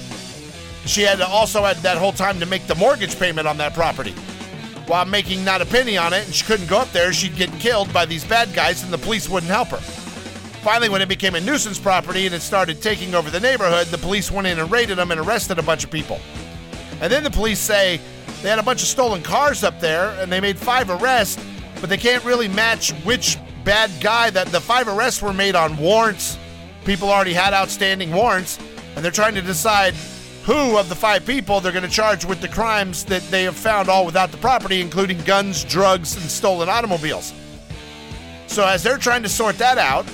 She had also had that whole time to make the mortgage payment on that property while making not a penny on it, and she couldn't go up there. She'd get killed by these bad guys, and the police wouldn't help her. Finally, when it became a nuisance property and it started taking over the neighborhood, the police went in and raided them and arrested a bunch of people. And then the police say they had a bunch of stolen cars up there, and they made five arrests, but they can't really match which bad guy that the five arrests were made on warrants. People already had outstanding warrants, and they're trying to decide who of the five people they're going to charge with the crimes that they have found all without the property, including guns, drugs, and stolen automobiles. So, as they're trying to sort that out,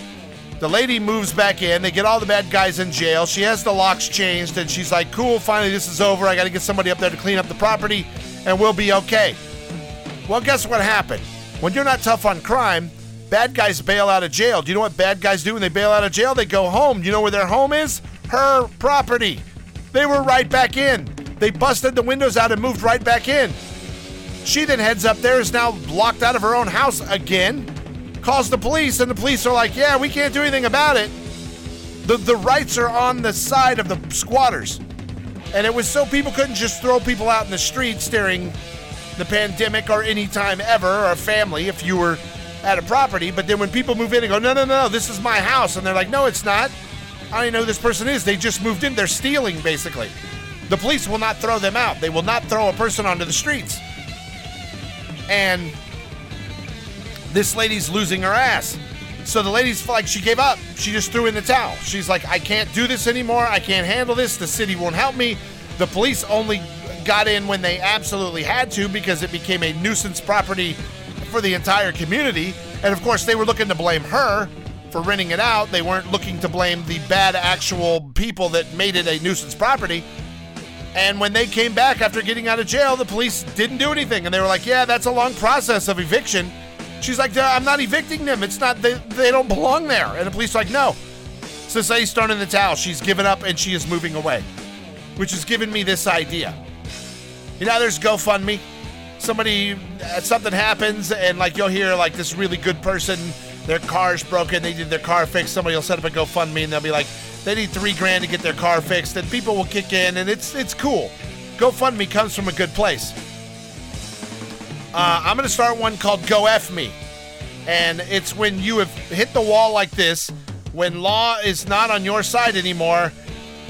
the lady moves back in. They get all the bad guys in jail. She has the locks changed, and she's like, Cool, finally, this is over. I got to get somebody up there to clean up the property, and we'll be okay. Well, guess what happened? When you're not tough on crime, bad guys bail out of jail. Do you know what bad guys do when they bail out of jail? They go home. Do you know where their home is? Her property. They were right back in. They busted the windows out and moved right back in. She then heads up there, is now locked out of her own house again, calls the police, and the police are like, Yeah, we can't do anything about it. The, the rights are on the side of the squatters. And it was so people couldn't just throw people out in the streets during the pandemic or any time ever, or family if you were at a property. But then when people move in and go, No, no, no, this is my house, and they're like, No, it's not. I don't know who this person is. They just moved in. They're stealing, basically. The police will not throw them out. They will not throw a person onto the streets. And this lady's losing her ass. So the lady's like, she gave up. She just threw in the towel. She's like, I can't do this anymore. I can't handle this. The city won't help me. The police only got in when they absolutely had to because it became a nuisance property for the entire community. And of course, they were looking to blame her for renting it out. They weren't looking to blame the bad actual people that made it a nuisance property. And when they came back after getting out of jail, the police didn't do anything. And they were like, yeah, that's a long process of eviction. She's like, I'm not evicting them. It's not, they, they don't belong there. And the police are like, no. So Lady's thrown in the towel. She's given up and she is moving away, which has given me this idea. You know, there's GoFundMe. Somebody, uh, something happens, and like you'll hear like this really good person their car's broken, they need their car fixed. Somebody will set up a GoFundMe and they'll be like, they need three grand to get their car fixed, and people will kick in, and it's it's cool. GoFundMe comes from a good place. Uh, I'm going to start one called Go F Me, and it's when you have hit the wall like this, when law is not on your side anymore,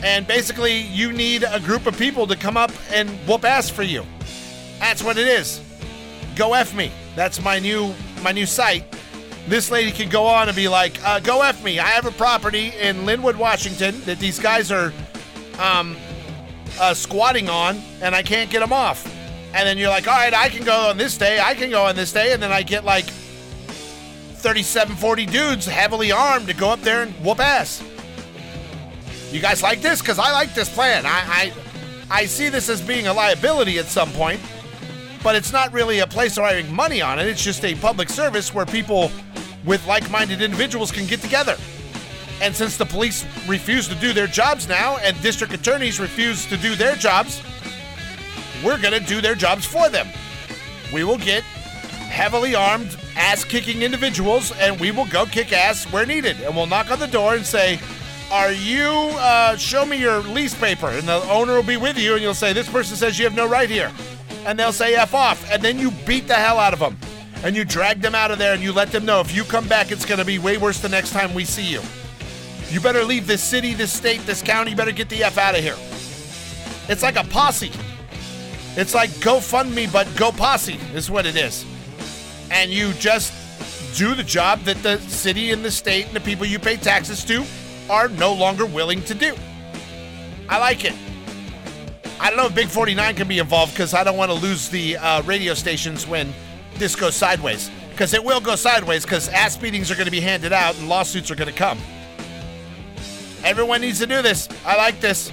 and basically you need a group of people to come up and whoop ass for you. That's what it is. Go F Me. That's my new my new site this lady could go on and be like, uh, "Go f me! I have a property in Lynnwood, Washington that these guys are um, uh, squatting on, and I can't get them off." And then you're like, "All right, I can go on this day. I can go on this day," and then I get like 37, 40 dudes heavily armed to go up there and whoop ass. You guys like this? Because I like this plan. I, I, I see this as being a liability at some point, but it's not really a place where I make money on it. It's just a public service where people with like minded individuals can get together. And since the police refuse to do their jobs now and district attorneys refuse to do their jobs, we're going to do their jobs for them. We will get heavily armed, ass kicking individuals and we will go kick ass where needed. And we'll knock on the door and say, Are you, uh, show me your lease paper? And the owner will be with you and you'll say, This person says you have no right here. And they'll say F off. And then you beat the hell out of them. And you drag them out of there and you let them know if you come back, it's going to be way worse the next time we see you. You better leave this city, this state, this county. You better get the F out of here. It's like a posse. It's like GoFundMe, but Go Posse is what it is. And you just do the job that the city and the state and the people you pay taxes to are no longer willing to do. I like it. I don't know if Big 49 can be involved because I don't want to lose the uh, radio stations when this goes sideways. Because it will go sideways because ass beatings are going to be handed out and lawsuits are going to come. Everyone needs to do this. I like this.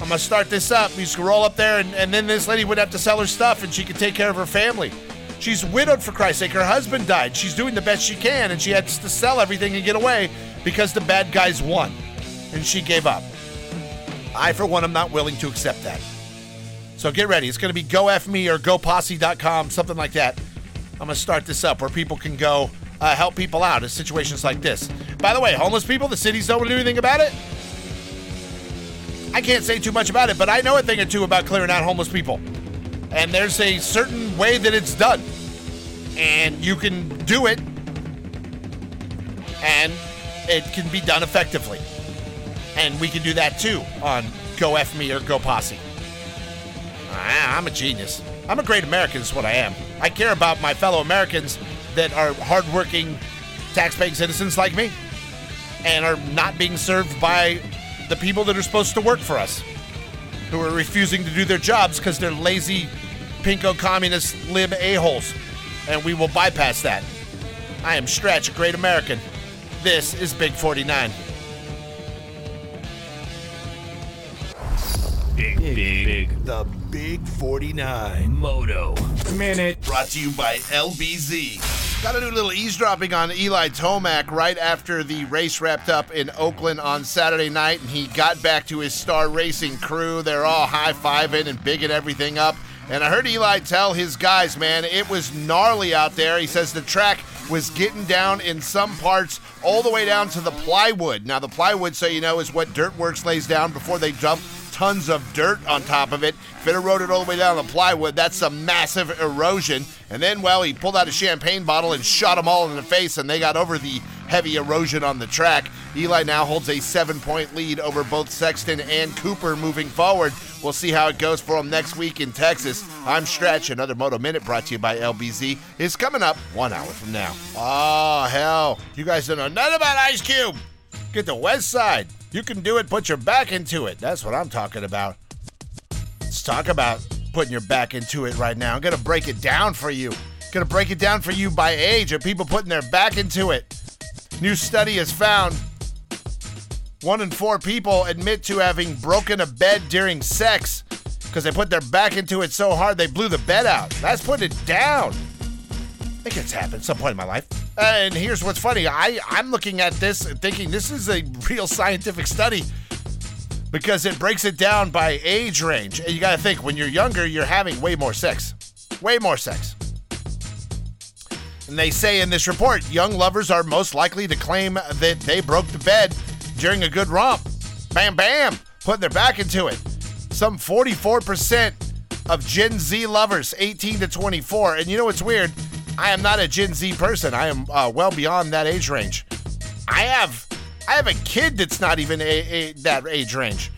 I'm gonna start this up. You can roll up there, and, and then this lady would have to sell her stuff, and she could take care of her family. She's widowed for Christ's sake. Her husband died. She's doing the best she can, and she has to sell everything and get away because the bad guys won, and she gave up. I, for one, am not willing to accept that. So get ready. It's going to be GoFme or GoPosse.com, something like that. I'm going to start this up where people can go uh, help people out in situations like this. By the way, homeless people, the cities don't do anything about it. I can't say too much about it, but I know a thing or two about clearing out homeless people. And there's a certain way that it's done. And you can do it, and it can be done effectively. And we can do that too on Go F Me or Go Posse. Ah, I'm a genius. I'm a great American, is what I am. I care about my fellow Americans that are hardworking, tax-paying citizens like me, and are not being served by the people that are supposed to work for us, who are refusing to do their jobs because they're lazy, pinko communist lib a-holes, and we will bypass that. I am Stretch, a great American. This is Big 49. Big, big, big. The Big 49. Moto. Minute. Brought to you by LBZ. Got to do a little eavesdropping on Eli Tomac right after the race wrapped up in Oakland on Saturday night, and he got back to his star racing crew. They're all high fiving and bigging everything up. And I heard Eli tell his guys, man, it was gnarly out there. He says the track was getting down in some parts all the way down to the plywood. Now, the plywood, so you know, is what Dirt Wurx lays down before they dump tons of dirt on top of it. If it eroded all the way down the plywood, that's some massive erosion. And then, well, he pulled out a champagne bottle and shot them all in the face, and they got over the heavy erosion on the track. Eli now holds a seven point lead over both Sexton and Cooper moving forward. We'll see how it goes for him next week in Texas. I'm Stretch. Another Moto Minute brought to you by LBZ is coming up one hour from now. Oh, hell. You guys don't know nothing about Ice Cube. Get the West Side. You can do it, put your back into it. That's what I'm talking about. Let's talk about putting your back into it right now. I'm going to break it down for you. Going to break it down for you by age of people putting their back into it. New study has found one in four people admit to having broken a bed during sex because they put their back into it so hard they blew the bed out. That's putting it down. Think it's happened some point in my life. And here's what's funny. I, I'm looking at this thinking this is a real scientific study because it breaks it down by age range. And you got to think when you're younger, you're having way more sex. Way more sex. And they say in this report, young lovers are most likely to claim that they broke the bed during a good romp. Bam, bam, putting their back into it. Some 44% of Gen Z lovers, 18 to 24. And you know what's weird? I am not a Gen Z person. I am uh, well beyond that age range. I have, I have a kid that's not even a, a, that age range.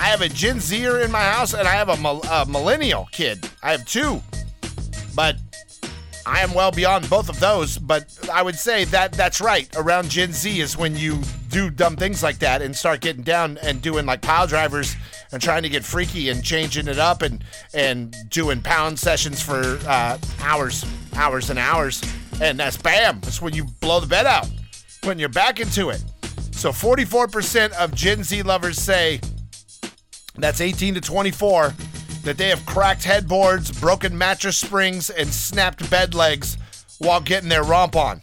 I have a Gen Zer in my house, and I have a, a millennial kid. I have two, but I am well beyond both of those. But I would say that that's right. Around Gen Z is when you do dumb things like that and start getting down and doing like pile drivers and trying to get freaky and changing it up and and doing pound sessions for uh, hours, hours and hours. And that's bam. That's when you blow the bed out, when you're back into it. So 44% of Gen Z lovers say that's 18 to 24 that they have cracked headboards, broken mattress springs, and snapped bed legs while getting their romp on.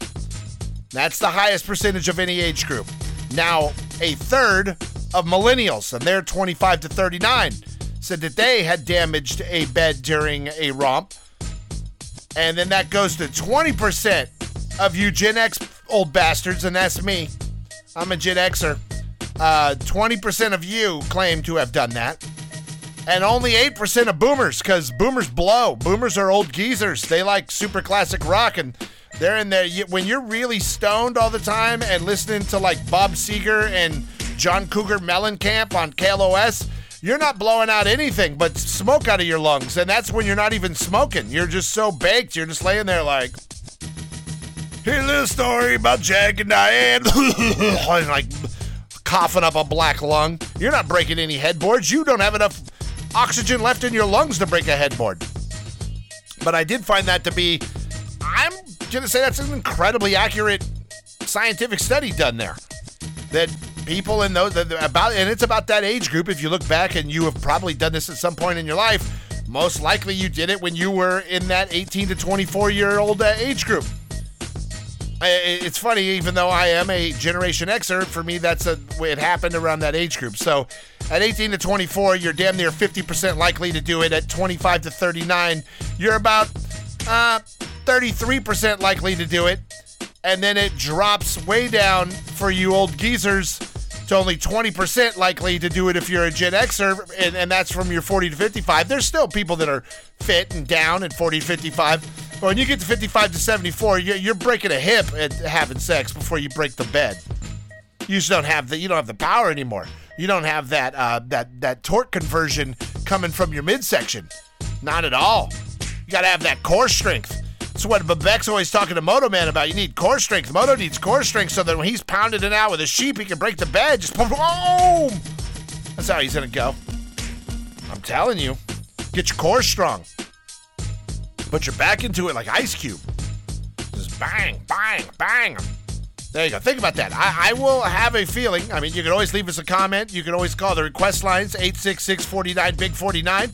That's the highest percentage of any age group. Now, a third of millennials, and they're 25 to 39, said that they had damaged a bed during a romp. And then that goes to 20% of you Gen X old bastards, and that's me. I'm a Gen Xer. Uh, 20% of you claim to have done that. And only 8% of boomers, because boomers blow. Boomers are old geezers. They like super classic rock, and they're in there. When you're really stoned all the time and listening to like Bob Seger and John Cougar Mellencamp on KLOS, you're not blowing out anything but smoke out of your lungs. And that's when you're not even smoking. You're just so baked. You're just laying there like, here's a little story about Jack and Diane. <laughs> like coughing up a black lung. You're not breaking any headboards. You don't have enough oxygen left in your lungs to break a headboard. But I did find that to be, I'm going to say that's an incredibly accurate scientific study done there. That people in those, about, and it's about that age group. If you look back and you have probably done this at some point in your life, most likely you did it when you were in that 18 to 24 year old uh, age group. I- It's funny, even though I am a Generation Xer, for me that's a way it happened around that age group. So, at 18 to 24, you're damn near 50% likely to do it. At 25 to 39, you're about uh, 33% likely to do it, and then it drops way down for you old geezers to only 20% likely to do it if you're a Gen Xer, and, and that's from your 40 to 55. There's still people that are fit and down at 40 to 55. When you get to 55 to 74, you're, breaking a hip at having sex before you break the bed. You just don't have the you don't have the power anymore. You don't have that uh, that that torque conversion coming from your midsection. Not at all. You got to have that core strength. That's what Bebek's always talking to Moto Man about. You need core strength. Moto needs core strength so that when he's pounding it out with a sheep, he can break the bed. Just boom. That's how he's gonna go. I'm telling you, get your core strong. Put your back into it like Ice Cube. Just bang, bang, bang. There you go. Think about that. I, I will have a feeling. I mean, you can always leave us a comment. You can always call the request lines 866 49 Big 49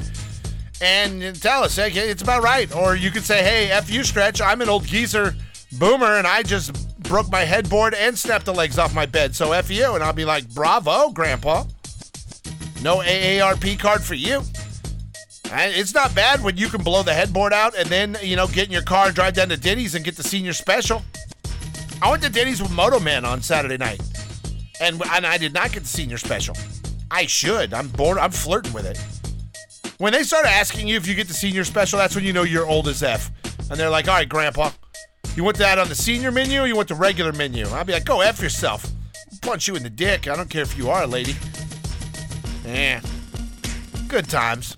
and tell us, hey, it's about right. Or you could say, hey, F you, Stretch. I'm an old geezer boomer and I just broke my headboard and snapped the legs off my bed. So F you. And I'll be like, bravo, Grandpa. No AARP card for you. It's not bad when you can blow the headboard out and then, you know, get in your car, and drive down to Denny's and get the senior special. I went to Denny's with Moto Man on Saturday night, and and I did not get the senior special. I should. I'm bored. I'm flirting with it. When they start asking you if you get the senior special, that's when you know you're old as f. And they're like, "All right, Grandpa, you want that on the senior menu or you want the regular menu?" I'll be like, "Go f yourself. I'll punch you in the dick. I don't care if you are a lady." Yeah, good times.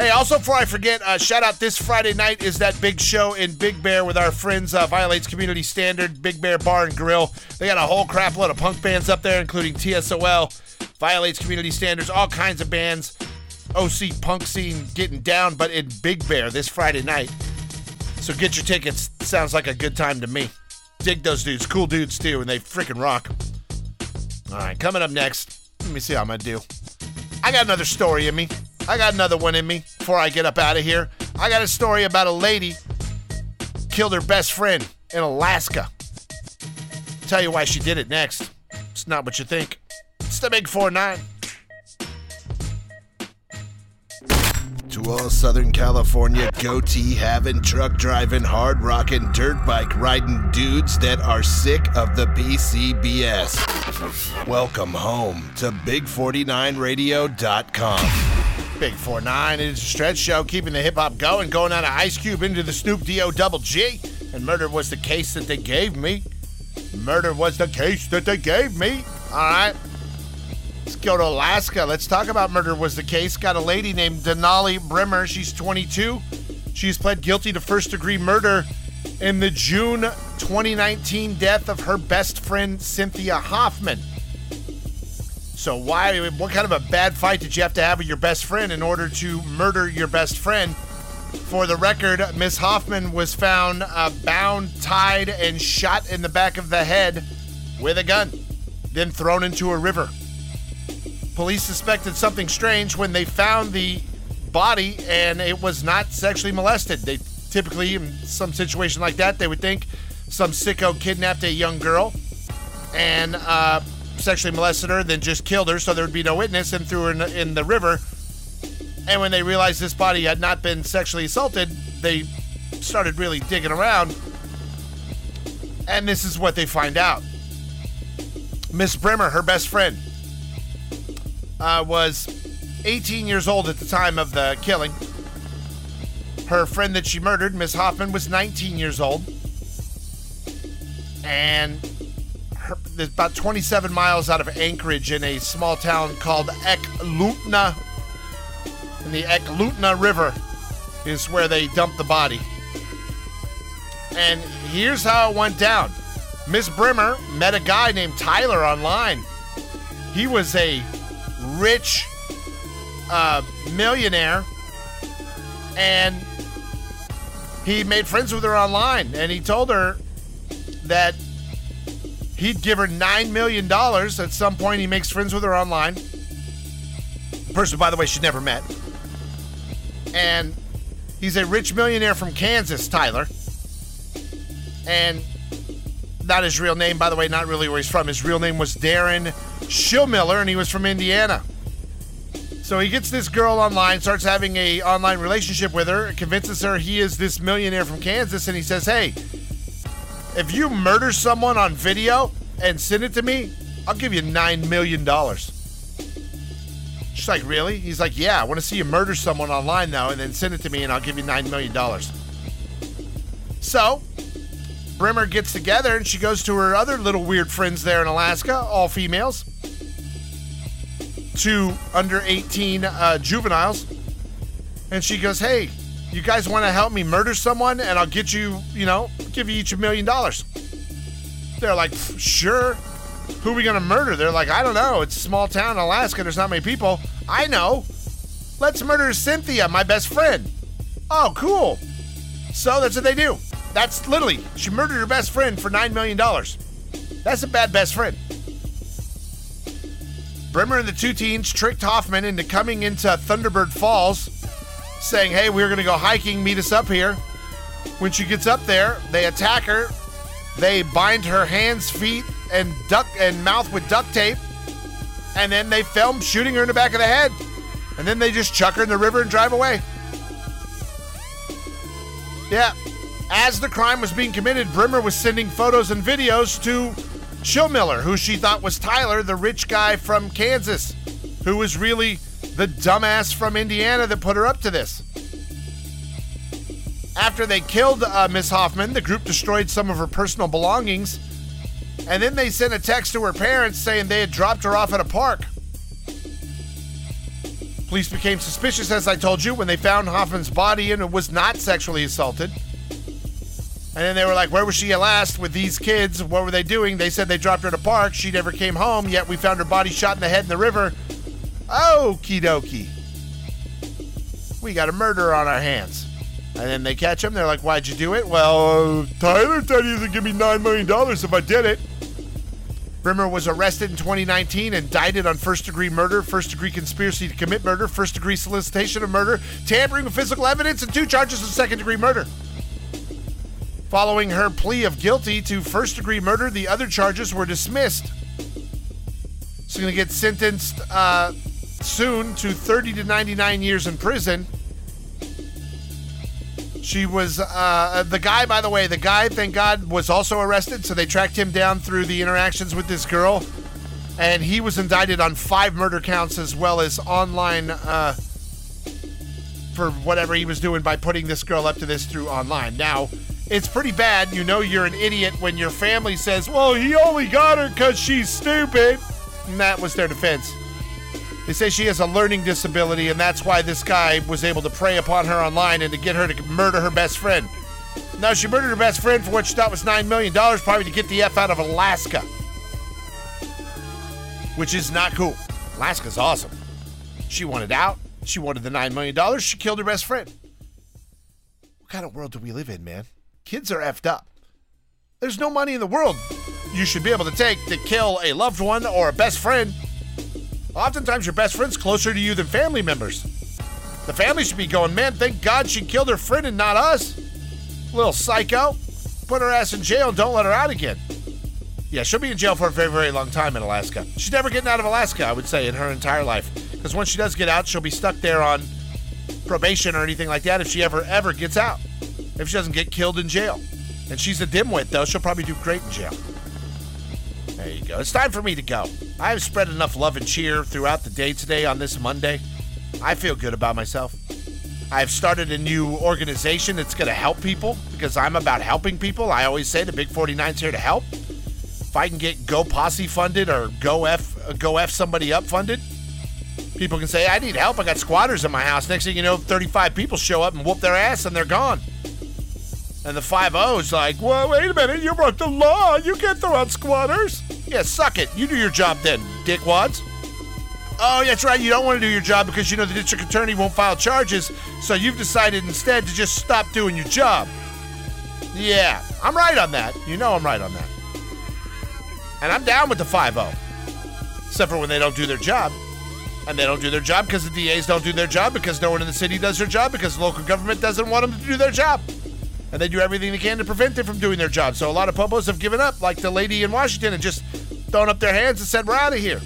Hey, also before I forget, uh, shout out this Friday night is that big show in Big Bear with our friends uh, Violates Community Standard, Big Bear Bar and Grill. They got a whole crap load of punk bands up there, including TSOL, Violates Community Standards, all kinds of bands. OC punk scene getting down, but in Big Bear this Friday night. So get your tickets. Sounds like a good time to me. Dig those dudes, cool dudes too, and they freaking rock. All right, coming up next. Let me see how I'm gonna do. I got another story in me. I got another one in me before I get up out of here. I got a story about a lady killed her best friend in Alaska. Tell you why she did it next. It's not what you think. It's the Big 4 9. To all Southern California goatee having, truck driving, hard rocking, dirt bike riding dudes that are sick of the BCBS. Welcome home to Big49Radio.com. Big 4-9, it is a stretch show, keeping the hip hop going, going out of Ice Cube into the Snoop D-O double G. And murder was the case that they gave me. Murder was the case that they gave me. All right. Let's go to Alaska. Let's talk about murder was the case. Got a lady named Denali Brimmer. She's 22. She's pled guilty to first degree murder in the June 2019 death of her best friend Cynthia Hoffman. So why what kind of a bad fight did you have to have with your best friend in order to murder your best friend? For the record, Miss Hoffman was found uh, bound, tied, and shot in the back of the head with a gun, then thrown into a river. Police suspected something strange when they found the body and it was not sexually molested. They typically, in some situation like that, they would think some sicko kidnapped a young girl and uh, sexually molested her, then just killed her so there would be no witness and threw her in the, in the river. And when they realized this body had not been sexually assaulted, they started really digging around. And this is what they find out. Miss Brimmer, her best friend, uh, was 18 years old at the time of the killing. Her friend that she murdered, Miss Hoffman, was 19 years old. And about 27 miles out of Anchorage in a small town called Eklutna. And the Eklutna River is where they dumped the body. And here's how it went down Miss Brehmer met a guy named Tyler online. He was a rich uh, millionaire, and he made friends with her online. And he told her that he'd give her $9 million at some point. He makes friends with her online. Person, by the way, she never met. And he's a rich millionaire from Kansas, Tyler. And not his real name, by the way, not really where he's from. His real name was Darin Schilmiller, and he was from Indiana. So he gets this girl online, starts having a online relationship with her, convinces her he is this millionaire from Kansas, and he says, "Hey, if you murder someone on video and send it to me, I'll give you nine million dollars." She's like, "Really?" He's like, "Yeah, I want to see you murder someone online though, and then send it to me, and I'll give you nine million dollars." So Brehmer gets together and she goes to her other little weird friends there in Alaska, all females, two under 18 uh, juveniles. And she goes, Hey, you guys want to help me murder someone? And I'll get you, you know, give you each a million dollars. They're like, Sure. Who are we going to murder? They're like, I don't know. It's a small town in Alaska. There's not many people. I know. Let's murder Cynthia, my best friend. Oh, cool. So that's what they do. That's literally, she murdered her best friend for $9 million. That's a bad best friend. Brehmer and the two teens tricked Hoffman into coming into Thunderbird Falls, saying, Hey, we're going to go hiking, meet us up here. When she gets up there, they attack her. They bind her hands, feet, and duck and mouth with duct tape. And then they film shooting her in the back of the head. And then they just chuck her in the river and drive away. Yeah, as the crime was being committed, Brehmer was sending photos and videos to Schilmiller, who she thought was Tyler, the rich guy from Kansas, who was really the dumbass from Indiana that put her up to this. After they killed uh, Miss Hoffman, the group destroyed some of her personal belongings, and then they sent a text to her parents saying they had dropped her off at a park. Police became suspicious, as I told you, when they found Hoffman's body and it was not sexually assaulted. And then they were like, Where was she at last with these kids? What were they doing? They said they dropped her at a park. She never came home, yet we found her body shot in the head in the river. Okie dokie. We got a murderer on our hands. And then they catch him. They're like, Why'd you do it? Well, uh, Tyler said he to give me $9 million if I did it. Brehmer was arrested in 2019 and indicted on first degree murder, first degree conspiracy to commit murder, first degree solicitation of murder, tampering with physical evidence, and two charges of second degree murder. Following her plea of guilty to first degree murder, the other charges were dismissed. She's going to get sentenced uh, soon to 30 to 99 years in prison. She was uh, the guy, by the way, the guy, thank God, was also arrested. So they tracked him down through the interactions with this girl. And he was indicted on five murder counts as well as online uh, for whatever he was doing by putting this girl up to this through online. Now, it's pretty bad. You know you're an idiot when your family says, well, he only got her because she's stupid. And that was their defense. They say she has a learning disability, and that's why this guy was able to prey upon her online and to get her to murder her best friend. Now, she murdered her best friend for what she thought was $9 million, probably to get the F out of Alaska. Which is not cool. Alaska's awesome. She wanted out. She wanted the $9 million. She killed her best friend. What kind of world do we live in, man? Kids are effed up. There's no money in the world you should be able to take to kill a loved one or a best friend. Oftentimes, your best friend's closer to you than family members. The family should be going, man, thank God she killed her friend and not us. Little psycho. Put her ass in jail and don't let her out again. Yeah, she'll be in jail for a very, very long time in Alaska. She's never getting out of Alaska, I would say, in her entire life. Because once she does get out, she'll be stuck there on probation or anything like that if she ever, ever gets out. If she doesn't get killed in jail. And she's a dimwit, though. She'll probably do great in jail. There you go. It's time for me to go. I have spread enough love and cheer throughout the day today on this Monday. I feel good about myself. I've started a new organization that's going to help people because I'm about helping people. I always say the Big 49's here to help. If I can get Go Posse funded or Go F uh, Go F somebody up funded, people can say, I need help. I got squatters in my house. Next thing you know, 35 people show up and whoop their ass and they're gone. And the 5 O's like, well, wait a minute, you broke the law. You can't throw out squatters. Yeah, suck it. You do your job then, dickwads. Oh, that's right. You don't want to do your job because you know the district attorney won't file charges, so you've decided instead to just stop doing your job. Yeah, I'm right on that. You know I'm right on that. And I'm down with the 5 0. Except for when they don't do their job. And they don't do their job because the DAs don't do their job, because no one in the city does their job, because the local government doesn't want them to do their job. And they do everything they can to prevent them from doing their job. So a lot of popos have given up, like the lady in Washington, and just thrown up their hands and said, We're out of here.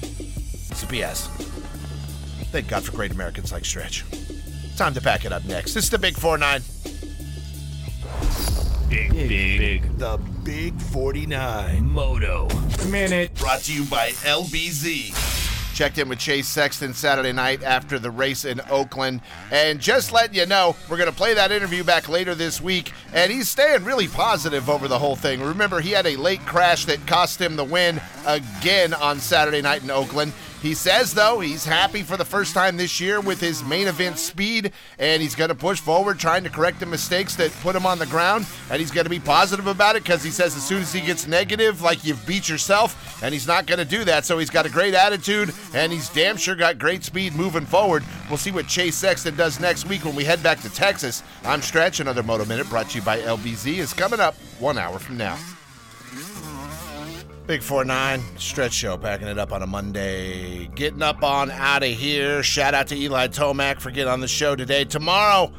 It's a BS. Thank God for great Americans like Stretch. Time to pack it up next. This is the Big 4 9. Big, big, big. The Big 49. Moto. Minute. Brought to you by LBZ. Checked in with Chase Sexton Saturday night after the race in Oakland. And just letting you know, we're going to play that interview back later this week. And he's staying really positive over the whole thing. Remember, he had a late crash that cost him the win again on Saturday night in Oakland. He says, though, he's happy for the first time this year with his main event speed, and he's going to push forward, trying to correct the mistakes that put him on the ground. And he's going to be positive about it because he says as soon as he gets negative, like you've beat yourself, and he's not going to do that. So he's got a great attitude, and he's damn sure got great speed moving forward. We'll see what Chase Sexton does next week when we head back to Texas. I'm Stretch. Another Moto Minute brought to you by LBZ is coming up one hour from now. Big 4 9, stretch show, packing it up on a Monday. Getting up on out of here. Shout out to Eli Tomac for getting on the show today. Tomorrow,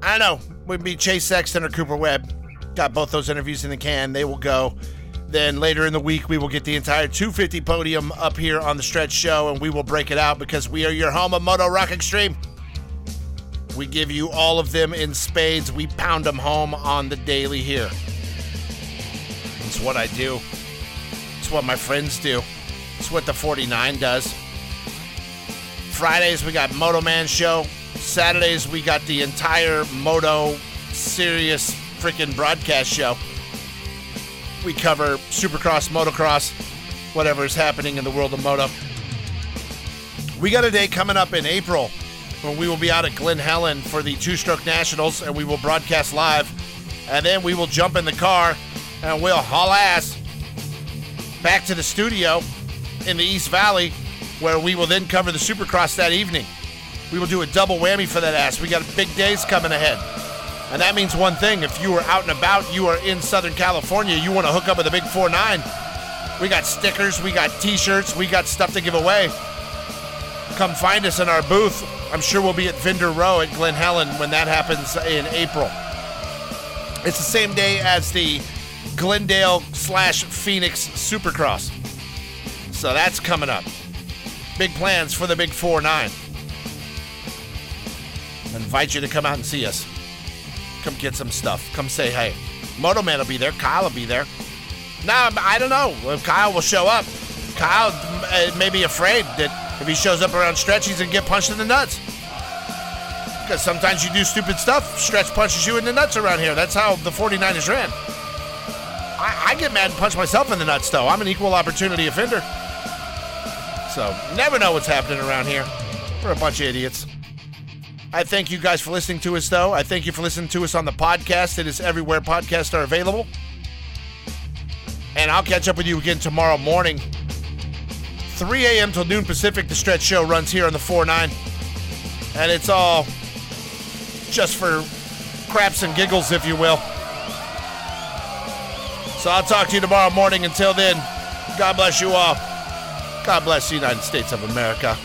I know, we'd be Chase Sexton or Cooper Webb. Got both those interviews in the can. They will go. Then later in the week, we will get the entire 250 podium up here on the stretch show and we will break it out because we are your home of Moto Rock Extreme. We give you all of them in spades. We pound them home on the daily here. It's what I do. What my friends do. It's what the 49 does. Fridays we got Moto Man show. Saturdays we got the entire Moto serious freaking broadcast show. We cover Supercross, Motocross, whatever is happening in the world of moto. We got a day coming up in April when we will be out at Glen Helen for the Two Stroke Nationals and we will broadcast live. And then we will jump in the car and we'll haul ass back to the studio in the East Valley where we will then cover the Supercross that evening. We will do a double whammy for that ass. We got big days coming ahead. And that means one thing if you are out and about, you are in Southern California, you want to hook up with a big 4 9, we got stickers, we got t shirts, we got stuff to give away. Come find us in our booth. I'm sure we'll be at Vendor Row at Glen Helen when that happens in April. It's the same day as the Glendale slash Phoenix Supercross. So that's coming up. Big plans for the Big 4 9. I invite you to come out and see us. Come get some stuff. Come say hey. Moto Man will be there. Kyle will be there. Now, I don't know if Kyle will show up. Kyle uh, may be afraid that if he shows up around Stretch, he's going to get punched in the nuts. Because sometimes you do stupid stuff, Stretch punches you in the nuts around here. That's how the 49ers ran. I, I get mad and punch myself in the nuts, though. I'm an equal opportunity offender. So, never know what's happening around here. We're a bunch of idiots. I thank you guys for listening to us, though. I thank you for listening to us on the podcast. It is everywhere podcasts are available. And I'll catch up with you again tomorrow morning. 3 a.m. till noon Pacific, the stretch show runs here on the 4 9. And it's all just for craps and giggles, if you will. So I'll talk to you tomorrow morning. Until then, God bless you all. God bless the United States of America.